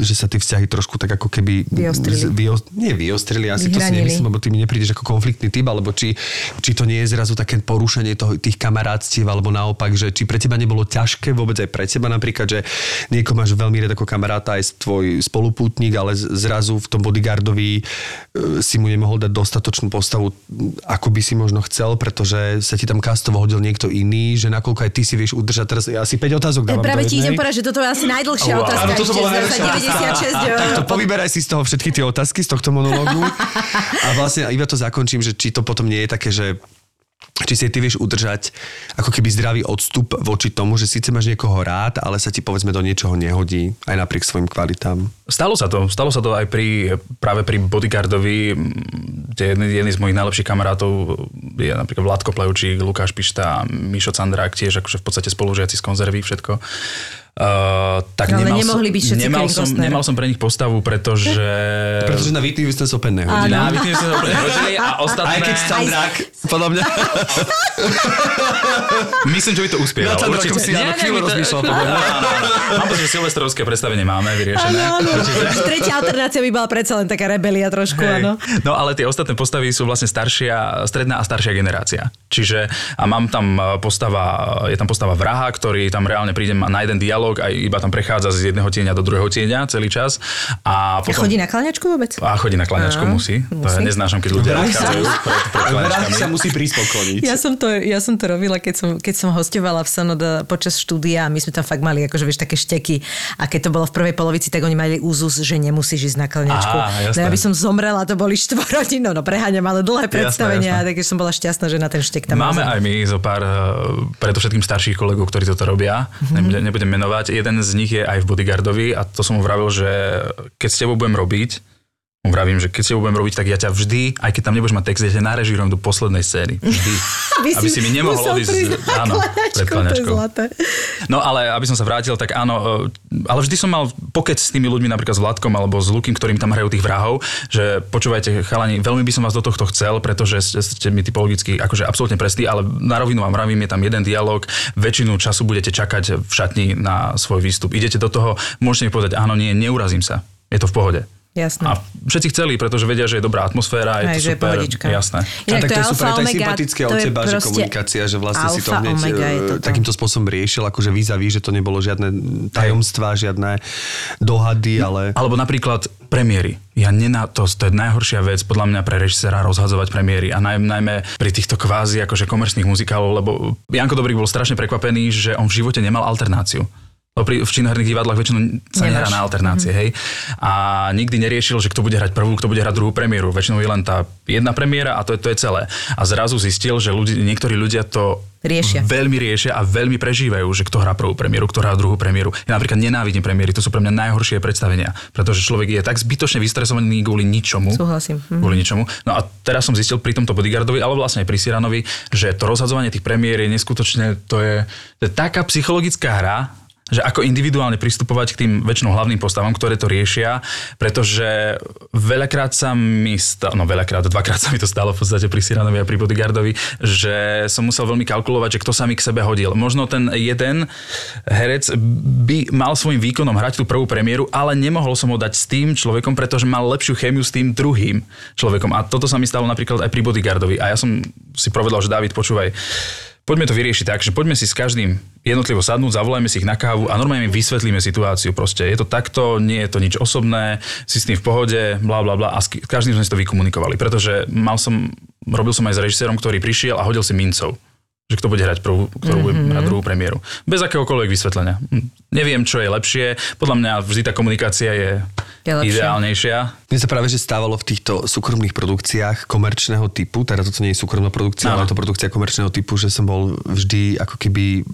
že sa tie vzťahy trošku tak ako keby... Vyostrili. Vyo, nie vyostrili, asi to si Vyhranili. nemyslím, lebo ty mi neprídeš ako konfliktný typ, alebo či, či to nie je zrazu také porušenie toho, tých kamarátstiev, alebo naopak, že či pre teba nebolo ťažké, vôbec aj pre teba napríklad, že niekoho máš veľmi rád ako kamaráta, aj tvoj spolupútnik, ale zrazu v tom bodyguardovi e, si mu nemohol dať dostatočnú postavu, ako by si možno chcel, pretože sa ti tam kastovo hodil niekto iný, že nakoľko aj ty si vieš udržať teraz, asi 5 otázok dávam práve ti idem povedať, že toto je asi najdlhšia Wow. otázka Áno, toto bola najlepšia. 96. Tak to povyberaj si z toho všetky tie otázky, z tohto monológu. A vlastne iba to zakončím, že či to potom nie je také, že či si ty vieš udržať ako keby zdravý odstup voči tomu, že síce máš niekoho rád, ale sa ti povedzme do niečoho nehodí, aj napriek svojim kvalitám. Stalo sa to, stalo sa to aj pri, práve pri bodyguardovi, jedný, jedný z mojich najlepších kamarátov je napríklad Vládko Plevčík, Lukáš Pišta, Mišo Candrák, tiež akože v podstate spolužiaci z konzervy, všetko. Uh, tak Ale nemal nemohli byť všetci nemal som, nemal som pre nich postavu, pretože... Pretože na Whitney Houston sa opäť nehodí. Na Whitney sme sa úplne hodili a ostatné... Aj keď Sandrák, podľa mňa. [LAUGHS] Myslím, že by to uspievalo. Na určite. si áno, chvíľu to- rozmýšľal. Mám pocit, že silvestrovské predstavenie máme vyriešené. [LAUGHS] Tretia alternácia by bola predsa len taká rebelia trošku, áno. No ale tie ostatné postavy sú vlastne staršia, stredná a staršia generácia. Čiže a mám tam e, postava, je tam postava vraha, ktorý tam reálne príde na jeden dialog a iba tam prechádza z jedného tieňa do druhého tieňa celý čas. A A potom... chodí na klaňačku vôbec? a chodí na kláňačku, Á, musí. To ja musí. neznášam, keď ľudia odchádzajú pred, sa musí prispokoniť. Ja som, to, ja som to robila, keď som, keď som hostovala v Sonoda počas štúdia a my sme tam fakt mali akože vieš také šteky a keď to bolo v prvej polovici, tak oni mali úzus, že nemusíš ísť na klňačku. Á, no ja by som zomrela, to boli [LAUGHS] štvorhodiny, no, no preháňam, ale dlhé predstavenia, jasné. takže som bola šťastná, že na ten štek tam Máme aj my zo pár, eh, preto všetkým starších kolegov, ktorí toto robia, Mhm. nebudem, nebudem menovať. Jeden z nich je aj v Bodyguardovi a to som mu vravil, že keď s tebou budem robiť, vravím, že keď s tebou budem robiť, tak ja ťa vždy, aj keď tam nebudeš mať text, ja ťa narežírujem do poslednej scény. Vždy. [LAUGHS] Aby aby si mi nemohol odísť áno, pred. No ale aby som sa vrátil, tak áno, e, ale vždy som mal pokec s tými ľuďmi, napríklad s Vladkom alebo s Lukým, ktorým tam hrajú tých vrahov, že počúvajte chalani, veľmi by som vás do tohto chcel, pretože ste, mi typologicky akože absolútne prestí, ale na rovinu vám vravím, je tam jeden dialog, väčšinu času budete čakať v šatni na svoj výstup. Idete do toho, môžete mi povedať áno, nie, neurazím sa. Je to v pohode. Jasné. A všetci chceli, pretože vedia, že je dobrá atmosféra, je Aj, to že je super, pohodička. jasné. Inak tak to je super, to je sympatické od je teba, že komunikácia, že vlastne si to hneď je e, takýmto spôsobom riešil, akože vis že to nebolo žiadne tajomstvá, žiadne dohady, ale... Alebo napríklad premiéry. Ja nená, to, to je najhoršia vec podľa mňa pre režisera rozhadzovať premiéry a naj, najmä pri týchto kvázi akože komerčných muzikálov, lebo Janko Dobrík bol strašne prekvapený, že on v živote nemal alternáciu. Lebo pri, v činoherných divadlách väčšinou sa Nemáš. nehrá na alternácie, hej. A nikdy neriešil, že kto bude hrať prvú, kto bude hrať druhú premiéru. Väčšinou je len tá jedna premiéra a to je, to je celé. A zrazu zistil, že ľudí, niektorí ľudia to Riešia. veľmi riešia a veľmi prežívajú, že kto hrá prvú premiéru, kto hrá druhú premiéru. Ja napríklad nenávidím premiéry, to sú pre mňa najhoršie predstavenia, pretože človek je tak zbytočne vystresovaný kvôli ničomu. Súhlasím. Mhm. Kvôli ničomu. No a teraz som zistil pri tomto bodyguardovi, ale vlastne aj pri Siranovi, že to rozhadzovanie tých premiér je neskutočne, to je, to je taká psychologická hra, že ako individuálne pristupovať k tým väčšinou hlavným postavám, ktoré to riešia, pretože veľakrát sa mi stalo, no veľakrát, dvakrát sa mi to stalo v podstate pri Siranovi a pri Bodyguardovi, že som musel veľmi kalkulovať, že kto sa mi k sebe hodil. Možno ten jeden herec by mal svojim výkonom hrať tú prvú premiéru, ale nemohol som ho dať s tým človekom, pretože mal lepšiu chémiu s tým druhým človekom. A toto sa mi stalo napríklad aj pri Bodyguardovi. A ja som si povedal, že David, počúvaj, poďme to vyriešiť tak, že poďme si s každým jednotlivo sadnúť, zavolajme si ich na kávu a normálne im vysvetlíme situáciu. Proste je to takto, nie je to nič osobné, si s tým v pohode, bla bla bla a s každým sme si to vykomunikovali, pretože mal som, robil som aj s režisérom, ktorý prišiel a hodil si mincov že kto bude hrať prvú, ktorú bude Mhm. hrať druhú premiéru. Bez akéhokoľvek vysvetlenia. Hm, Neviem, čo je lepšie. Podľa mňa vždy tá komunikácia je, Je lepšia. ideálnejšia. Mne sa práve že stávalo v týchto súkromných produkciách komerčného typu, teraz toto nie je súkromná produkcia, Áno. ale je to produkcia komerčného typu, že som bol vždy ako keby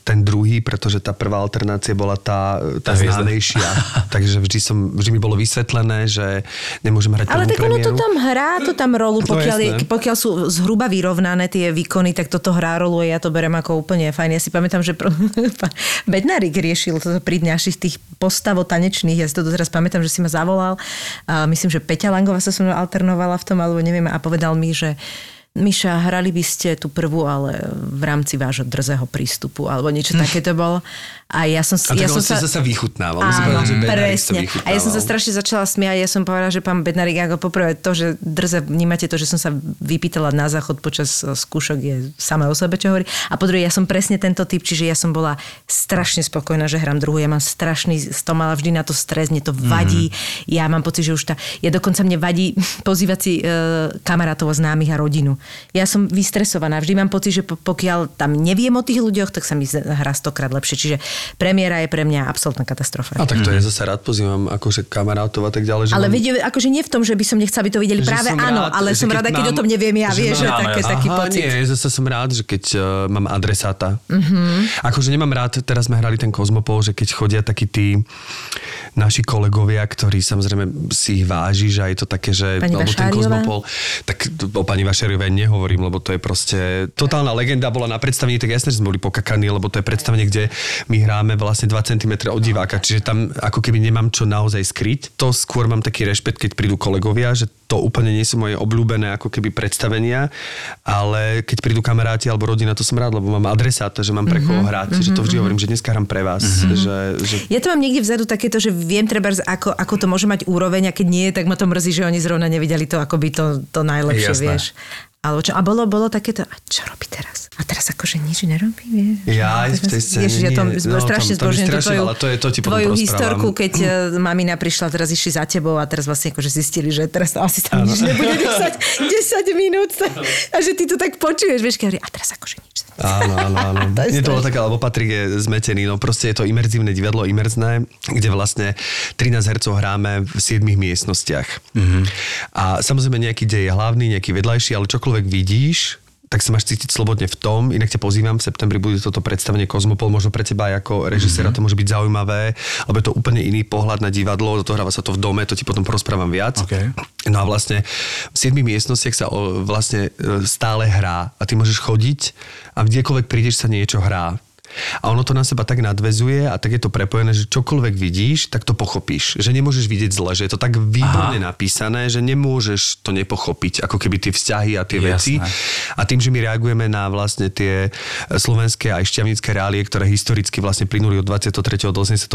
ten druhý, pretože tá prvá alternácia bola tá, tá Tá hviezda. známejšia. [LAUGHS] Takže vždy, som, vždy mi bolo vysvetlené, že nemôžem hrať Ale tak ono premiéru. to tam hrá, to tam rolu, No pokiaľ, je, jasné. pokiaľ sú zhruba vyrovnané tie výkony, tak toto hrá rolu a ja to berem ako úplne fajn. Ja si pamätám, že pro... [LAUGHS] Bednárik riešil to pri našich tých postavo tanečných, ja si to doteraz pamätám, že si ma zavolal, a myslím, že Peťa Langová sa so mnou alternovala v tom, alebo neviem, a povedal mi, že Miša, hrali by ste tú prvú, ale v rámci vášho drzého prístupu, alebo niečo [LAUGHS] také to bolo. A ja som, A ja som sa... zasa vychutnával. Áno, povedať, že Bednárik sa presne. A ja som sa strašne začala smiať. Ja som povedala, že pán Bednarik, ako poprvé to, že drze, vnímate to, že som sa vypýtala na záchod počas eh, skúšok je samé o sebe, čo hovorí. A po druhé, ja som presne tento typ, čiže ja som bola strašne spokojná, že hrám druhú. Ja mám strašný, to mala vždy na to stres, mne to vadí. Ja mám pocit, že už tá, ja dokonca mne vadí [LAUGHS] pozývať si e, kamarátov a známych a rodinu. Ja som vystresovaná. Vždy mám pocit, že po- pokiaľ tam neviem o tých ľuďoch, tak sa mi hrá stokrát lepšie. Čiže premiéra je pre mňa absolútna katastrofa. A tak to je zase rád pozývam akože kamarátov a tak ďalej. Že Ale mám- vidie, akože nie v tom, že by som nechcela, aby to videli. Že Práve áno, rád, ale že som rada, keď mám- o tom neviem ja, že vieš, že mám- také, Aha, taký pocit. nie, zase som rád, že keď uh, mám adresáta. Mhm. Uh-huh. Akože nemám rád, teraz sme hrali ten Kozmopol, že keď chodia takí tí naši kolegovia, ktorí samozrejme si ich váži, že aj to také, že... Pani alebo ten? Kozmopol, tak o pani Vašariovej nehovorím, lebo to je proste... Totálna legenda bola na predstavení, tak jasne, že sme boli pokakaní, lebo to je predstavenie, kde my hráme vlastne 2 cm od diváka, čiže tam ako keby nemám čo naozaj skryť. To skôr mám taký rešpekt, keď prídu kolegovia, že to úplne nie sú moje obľúbené ako keby predstavenia, ale keď prídu kamaráti alebo rodina, to som rád, lebo mám adresáta, že mám pre koho hrať, že to vždy hovorím, že dneska hrám pre vás, že, že Ja to mám niekde vzadu takéto, že viem treba, ako, ako to môže mať úroveň a keď nie, tak ma to mrzí, že oni zrovna nevideli to ako by to, to najlepšie, Jasné. vieš. Alebo čo, a bolo, bolo takéto, a čo robí teraz? A teraz akože nič nerobí, vieš. Ja aj v tej scéne Ježiš, ja tom no, strašne tam- tam mi zbožňujem tú tvoju, veľa, to je- to ti tvoju historku, keď uh, mamina prišla, teraz išli za tebou a teraz vlastne akože zistili, že teraz asi tam nič nebude [LAUGHS] 10, 10 minút a že ty to tak počuješ, vieš, keď a teraz akože nič. Áno, áno, áno. [LAUGHS] To je Nie to bolo také, lebo Patrik je zmetený, no proste je to imerzívne divadlo, imerzné, kde vlastne 13 hercov hráme v 7 miestnostiach. Mm-hmm. A samozrejme nejaký dej je hlavný, nejaký vedľajší, ale čokoľvek vidíš, tak sa máš cítiť slobodne v tom. Inak ťa pozývam, v septembri bude toto predstavenie Kozmopol, možno pre teba aj ako režiséra to môže byť zaujímavé, lebo je to úplne iný pohľad na divadlo, dohráva sa to v dome, to ti potom porozprávam viac. OK. No a vlastne v 7 miestnostiach sa vlastne e, stále hrá a ty môžeš chodiť a kdekoľvek prídeš sa niečo hrá. A ono to na seba tak nadvezuje a tak je to prepojené, že čokoľvek vidíš, tak to pochopíš. Že nemôžeš vidieť zle, že je to tak výborne Aha. napísané, že nemôžeš to nepochopiť, ako keby tie vzťahy a tie Jasné. veci. A tým, že my reagujeme na vlastne tie slovenské aj šťavnické reálie, ktoré historicky vlastne plynuli od 23. do 89.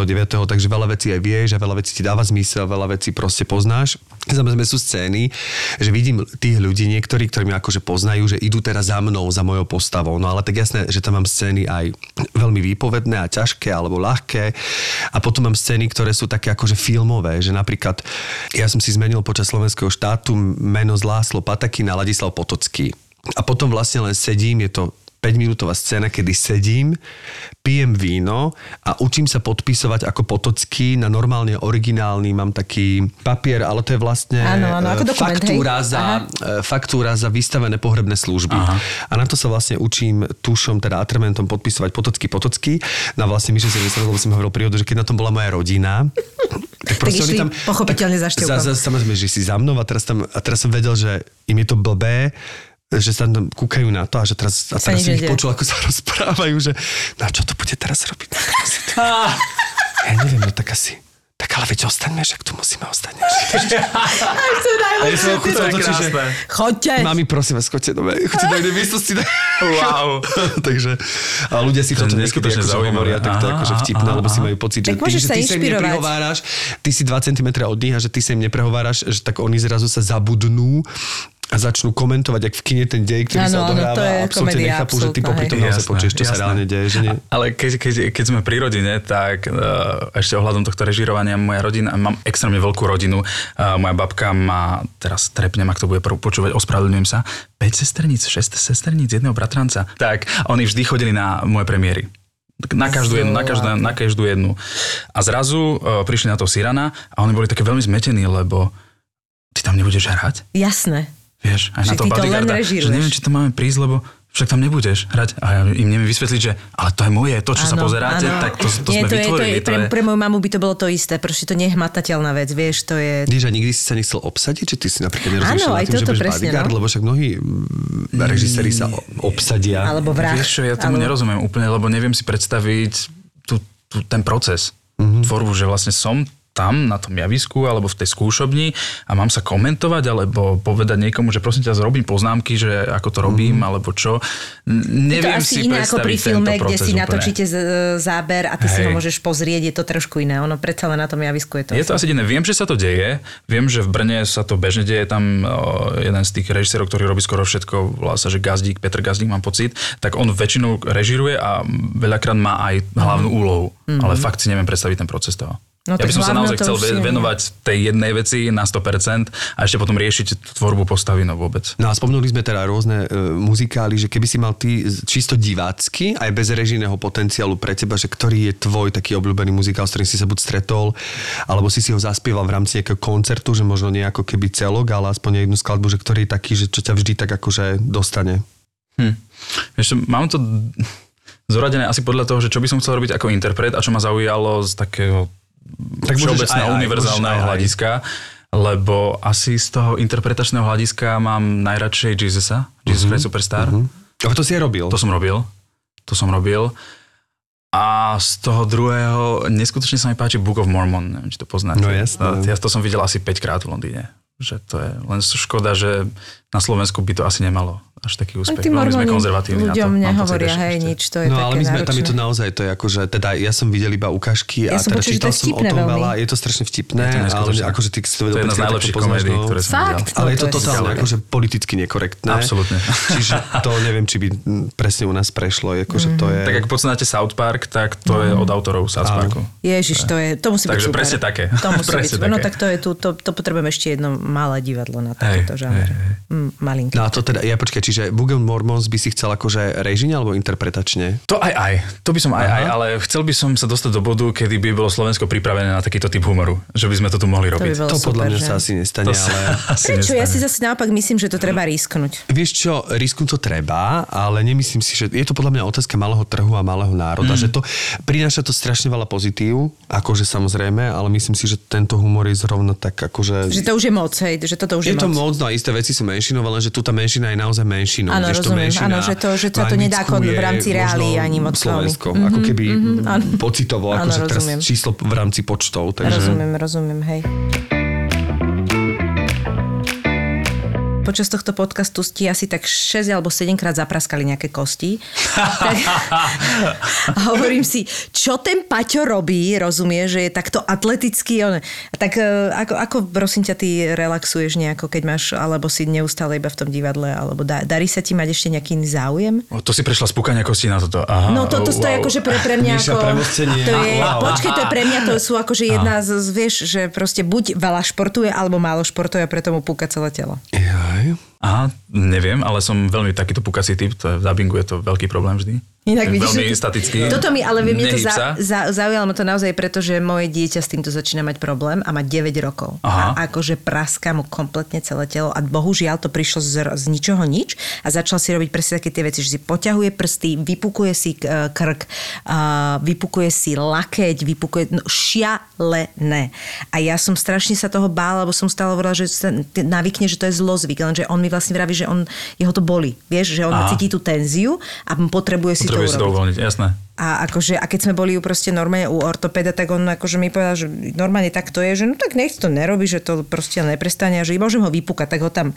takže veľa vecí aj vieš a veľa vecí ti dáva zmysel, veľa vecí proste poznáš. Samozrejme sú scény, že vidím tých ľudí, niektorí, ktorí ma akože poznajú, že idú teraz za mnou, za mojou postavou. No ale tak jasné, že tam mám scény aj veľmi výpovedné a ťažké alebo ľahké. A potom mám scény, ktoré sú také akože filmové, že napríklad ja som si zmenil počas slovenského štátu meno z Láslo Pataky na Ladislav Potocký. A potom vlastne len sedím, je to 5-minútová scéna, kedy sedím, pijem víno a učím sa podpisovať ako potocký na normálne originálny, mám taký papier, ale to je vlastne Áno, áno, ako e, dokument, faktúra, hej? za, e, faktúra za vystavené pohrebné služby. Aha. A na to sa vlastne učím tušom, teda atramentom podpisovať potocký, potocký. No a vlastne že si myslel, lebo som hovoril prírodu, že keď na tom bola moja rodina, tak proste išli oni tam... pochopiteľne za števkom. za, za, samozrejme, že si za mnou a teraz, tam, a teraz som vedel, že im je to blbé, že sa tam kúkajú na to a že teraz, a teraz som ich počul, ako sa [LAUGHS] rozprávajú, že na čo to bude teraz robiť? ja neviem, no tak asi tak ale veď ostaňme, že tu musíme ostať. Až to najlepšie. to je krásne. Chodte. Mami, prosím vás, choďte do, choďte do inej miestnosti. Wow. [LAUGHS] Takže a ľudia si To toto niekedy neskutočne akože zaujímavé. hovoria, tak to akože vtipné, lebo si majú pocit, že ty, že ty sa im neprehováraš, ty si 2 cm od nich a že ty sa im neprehováraš, že tak oni zrazu sa zabudnú a začnú komentovať, ak v kine ten dej, ktorý Áno, sa odohráva to je absolútne komédia, nechápu, že ty popri tom naozaj počuješ, čo sa jasné. reálne deje. Že nie? Ale keď, keď, keď sme pri rodine, tak uh, ešte ohľadom tohto režirovania, moja rodina, mám extrémne veľkú rodinu. Uh, moja babka má, teraz trepnem, ak to bude počúvať, ospravedlňujem sa, 5 sesterníc, 6 sesterníc, jedného bratranca. Tak, oni vždy chodili na moje premiéry. Na každú, jednu, na, každú, na každú jednu. A zrazu uh, prišli na to Sirana a oni boli také veľmi zmetení, lebo ty tam nebudeš hrať? Jasné. Vieš, aj Že na to to len bodyguarda, že neviem, či to máme prísť, lebo však tam nebudeš hrať. A ja im neviem vysvetliť, že ale to je moje, to, čo sa Áno, pozeráte, áno. tak to, to Nie, sme to je, to vytvorili. je, pre, pre moju mamu by to bolo to isté, proste to nie je hmatateľná vec, vieš, to je... A nikdy si sa nechcel obsadiť? Či ty si napríklad aj tým, že budeš presne, bodyguard? no. Lebo však mnohí mm, režiséri sa obsadia. Alebo vrah. Vieš čo, ja tomu alebo... nerozumiem úplne, lebo neviem si predstaviť tú, tú, ten proces, Mhm. mm-hmm. tvorbu, že vlastne som tam na tom javisku alebo v tej skúšobni a mám sa komentovať alebo povedať niekomu, že prosím ťa zrobím poznámky, že ako to robím mm-hmm. alebo čo. N- Je to Neviem asi si iné ako pri filme, kde si úplne. natočíte záber a ty si ho Hej. môžeš pozrieť, je to trošku iné. Ono predsa len na tom javisku je to. Je to asi iné. Viem, že sa to deje. Viem, že v Brne sa to bežne deje. Tam jeden z tých režisérov, ktorý robí skoro všetko, volá sa, že Gazdík, Petr Gazdík, mám pocit, tak on väčšinou režiruje a veľakrát má aj hlavnú úlohu. Ale fakt si neviem predstaviť ten proces toho. No ja by som sa naozaj chcel neviem. venovať tej jednej veci na 100% a ešte potom riešiť tvorbu postavy, no vôbec. No a spomnuli sme teda rôzne e, muzikály, že keby si mal ty čisto divácky, aj bez režijného potenciálu pre teba, že ktorý je tvoj taký obľúbený muzikál, s ktorým si sa buď stretol, alebo si si ho zaspieval v rámci nejakého koncertu, že možno nie ako keby celok, ale aspoň jednu skladbu, že ktorý je taký, že čo ťa vždy tak akože dostane. Hm. Ešte mám to [LAUGHS] zoradené asi podľa toho, že čo by som chcel robiť ako interpret a čo ma zaujalo z takého Tak môžeš všeobecného, aj, aj, univerzálneho aj, aj. hľadiska, lebo asi z toho interpretačného hľadiska mám najradšej Jesusa, Jesus Christ Superstar. A to si aj robil. To som robil. To som robil. A z toho druhého, neskutočne sa mi páči Book of Mormon, neviem, či to poznáte. No jasné. Ja to som videl asi 5 krát v Londýne. Že to je len škoda, že na Slovensku by to asi nemalo až taký úspech. Tí Veľmi sme konzervatívni na to. ľuďom mám pocit nehovoria, ešte- hej, ešte. nič, to je No také ale my sme, tam je to náročné. naozaj, to je akože, teda ja som videl iba ukážky Ja a teda to čítal som o tom veľmi. veľa, je to strašne vtipné, Je to ale akože ty si to To je vedel jedna z najlepších to komédií, no. ktoré som Fakt? videl. Ale No, je to, to totálne akože politicky nekorektné. Absolútne. Čiže to neviem, či by presne u nás prešlo. Akože to je... Tak ako poznáte South Park, tak to je od autorov South. Parku. Ježiš, to, je, to musí byť Takže presne také. To musí [LAUGHS] byť. No tak to je tu, to, to potrebujem ešte jedno malé divadlo na Hej, takéto žáner. hej, hej. Mm, malinké. No a to teda, ja počkaj, čiže Book of Mormons by si chcel akože režine alebo interpretačne? To aj aj, to by som aj aj, ale chcel by som sa dostať do bodu, kedy by bolo Slovensko pripravené na takýto typ humoru. Že by sme to tu mohli by robiť. bolo To podľa super, mňa že? sa asi nestane, To ale... [LAUGHS] asi Prečo? Ja nestane. si zase naopak myslím, že to treba risknúť. Vieš čo, risknúť to treba, ale nemyslím si, že je to podľa mňa otázka malého trhu a malého národa, Mm. že to prináša to strašne veľa pozitív, akože samozrejme, ale myslím si, že tento humor je zrovna tak akože... Že to už je moc, hej, že toto už je, je to moc. moc, no a isté veci sú menšinové, len že tu tá menšina je naozaj menšinou. Áno, kdežto rozumiem, menšina áno, že to- že v to nedá ako v rámci možno ani moc veľmi. Slovensko, ako keby áno. pocitovo, akože teraz číslo v rámci počtov. Takže... Rozumiem, rozumiem, hej. Počas tohto podcastu ste asi tak 6 alebo 7 krát zapraskali nejaké kosti. tak, a [LAUGHS] hovorím si, čo ten Paťo robí, rozumie, že je takto atletický. On, tak e, ako, ako prosím ťa, ty relaxuješ nejako, keď máš, alebo si neustále iba v tom divadle, alebo dá, darí sa ti mať ešte nejaký iný záujem? O, to si prešla z pukania kostí na toto. Aha, No toto to je wow. akože pre, pre mňa ako... To je, Wow. Počkej, to je pre mňa, to sú akože jedna z, vieš, že proste buď veľa športuje, alebo málo športuje a preto mu púka celé telo. Aha, neviem, ale som veľmi takýto pukací typ, to v dubbingu je to veľký problém vždy. Inak vidíš, veľmi statický. Toto mi, ale mne to za, za, zaujalo ma to naozaj preto, že moje dieťa s týmto začína mať problém a má 9 rokov. Aha. A akože praská mu kompletne celé telo a bohužiaľ to prišlo z, z ničoho nič a začal si robiť presne také tie veci, že si poťahuje prsty, vypukuje si k- krk, a vypukuje si lakeť, vypukuje, no šialené. A ja som strašne sa toho bála, lebo som stále hovorila, že sa navykne, že to je zlozvyk, lenže on mi vlastne vraví, že on, jeho to boli. Vieš, že on Aha. cíti tú tenziu a potrebuje si Potrebuje to si to uvoľniť, jasné. A, akože, a keď sme boli proste normálne u ortopeda, tak on akože mi povedal, že normálne tak to je, že no tak nech to nerobí, že to proste neprestane a že môžem ho vypúkať, tak ho tam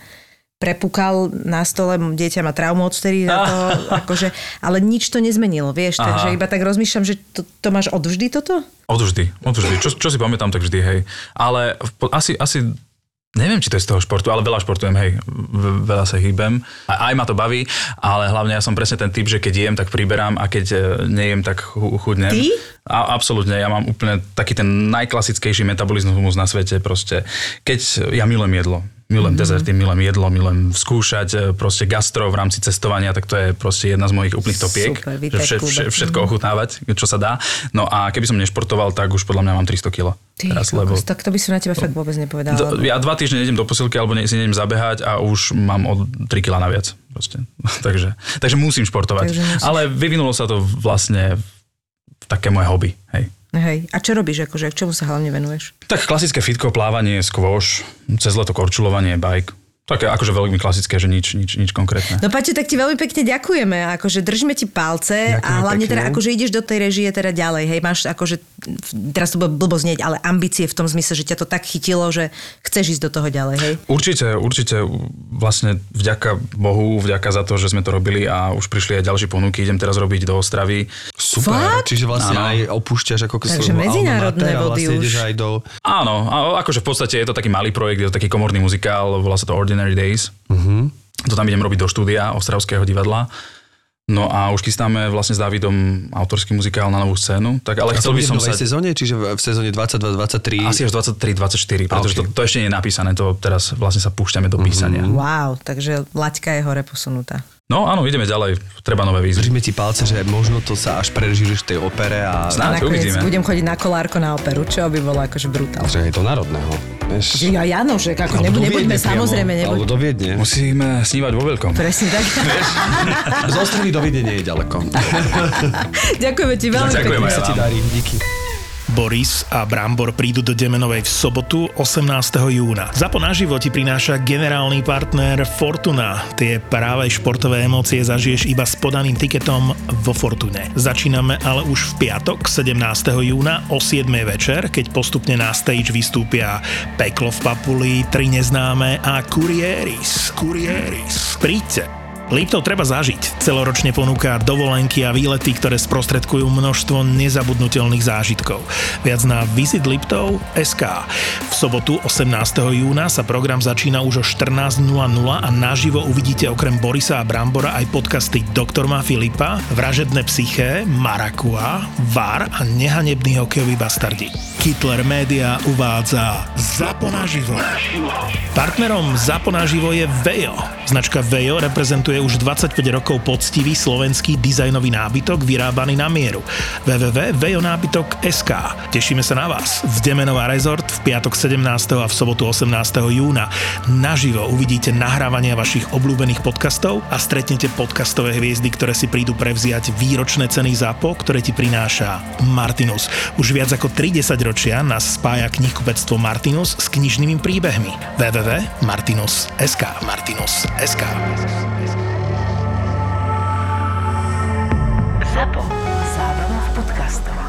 prepúkal na stole, dieťa má traumu odvtedy na [LAUGHS] to, akože, ale nič to nezmenilo, vieš, Aha. takže iba tak rozmýšľam, že to, to máš odvždy toto? Odvždy, odvždy. Čo, čo si pamätám, tak vždy, hej. Ale asi, asi Neviem, či to je z toho športu, ale veľa športujem, hej, veľa sa hýbem. A aj ma to baví, ale hlavne ja som presne ten typ, že keď jem, tak priberám a keď e, nejem, tak chu- chudnem. Ty? A, absolútne, ja mám úplne taký ten najklasickejší metabolizmus na svete, proste. Keď ja milujem jedlo, milujem mm-hmm. dezerty, milujem jedlo, milujem skúšať e, proste gastro v rámci cestovania, tak to je proste jedna z mojich úplných topiek. Super, že vše, vše, všetko ochutnávať, čo sa dá. No a keby som nešportoval, tak už podľa mňa mám 300 kg. Ty, Teraz, lebo tak to by som na teba fakt vôbec nepovedala. do, lebo- ja dva týždne nejdem do posilky alebo ne, si nejdem zabehať a už mám o 3 kg naviac. Proste. [LAUGHS] takže, takže musím športovať. Takže musíš. Ale vyvinulo sa to vlastne v také moje hobby. Hej. Hej, a čo robíš, akože, k čomu sa hlavne venuješ? Tak klasické fitko, plávanie, squash, cez leto korčulovanie, bike. Také akože veľmi klasické, že nič, nič, nič konkrétne. No Paťo, tak ti veľmi pekne ďakujeme, akože držíme ti palce Ďakujeme a hlavne pekne. teda akože ideš do tej režie teda ďalej, hej, máš akože, teraz to bude blbo znieť, ale ambície v tom zmysle, že ťa to tak chytilo, že chceš ísť do toho ďalej, hej. Určite, určite vlastne vďaka Bohu, vďaka za to, že sme to robili a už prišli aj ďalšie ponuky, idem teraz robiť do Ostravy. Super, Fakt? čiže vlastne Áno. aj opúšťaš ako Takže medzinárodné vody vlastne už. ideš aj do... Áno, akože v podstate je to taký malý projekt, je to taký komorný muzikál, volá sa to Ordinary Days. Mhm. To tam idem robiť do štúdia Ostravského divadla. No a už chystáme vlastne s Davidom autorský muzikál na novú scénu, tak ale A to chcel by som v sa... sezóne, čiže v, sezóne 22-23? Asi až 23-24, pretože Ok. to, to ešte nie je napísané, to teraz vlastne sa púšťame do písania. Mhm. Wow, takže laťka je hore posunutá. No áno, ideme ďalej, treba nové výzvy. Držíme ti palce, že možno to sa až prežíš v tej opere a... Snáď uvidíme. budem chodiť na kolárko na operu, čo by bolo akože brutál. Že je to národného. Vieš? Že ja, ja no, že ako Alebo nebu, nebuďme priamo, samozrejme, Alebo nebuď. do Viedne. Musíme snívať vo veľkom. Presne tak. [LAUGHS] Z Ostravy do Viedne nie je ďaleko. [LAUGHS] Ďakujeme ti veľmi pekne. aj Sa ti darí, díky. Boris a Brambor prídu do Demenovej v sobotu 18. júna. Zapo naživo ti prináša generálny partner Fortuna. Tie práve športové emócie zažiješ iba s podaným tiketom vo Fortune. Začíname ale už v piatok 17. júna o 7. večer, keď postupne na stage vystúpia Peklo v Papuli, Tri neznáme a Kurieris. Kurieris. Príďte. Liptov treba zažiť. Celoročne ponúka dovolenky a výlety, ktoré sprostredkujú množstvo nezabudnutelných zážitkov. Viac na Visit Liptov SK. V sobotu 18. júna sa program začína už o 14.00 a naživo uvidíte okrem Borisa a Brambora aj podcasty Doktor má Filipa, Vražedné psyché, Marakua, VAR a Nehanebný hokejový bastardi. Hitler Media uvádza Zapo naživo. Partnerom Zapo naživo je Vejo. Značka Vejo reprezentuje už 25 rokov poctivý slovenský dizajnový nábytok vyrábaný na mieru. www.vejonábytok.sk Tešíme sa na vás v Demenová Resort v piatok 17. a v sobotu 18. júna. Naživo uvidíte nahrávania vašich obľúbených podcastov a stretnete podcastové hviezdy, ktoré si prídu prevziať výročné ceny ZAPO, ktoré ti prináša Martinus. Už viac ako 30 ročia nás spája knihkupectvo Martinus s knižnými príbehmi. www.martinus.sk Martinus.sk Zapo. Zábrná v podcastovách.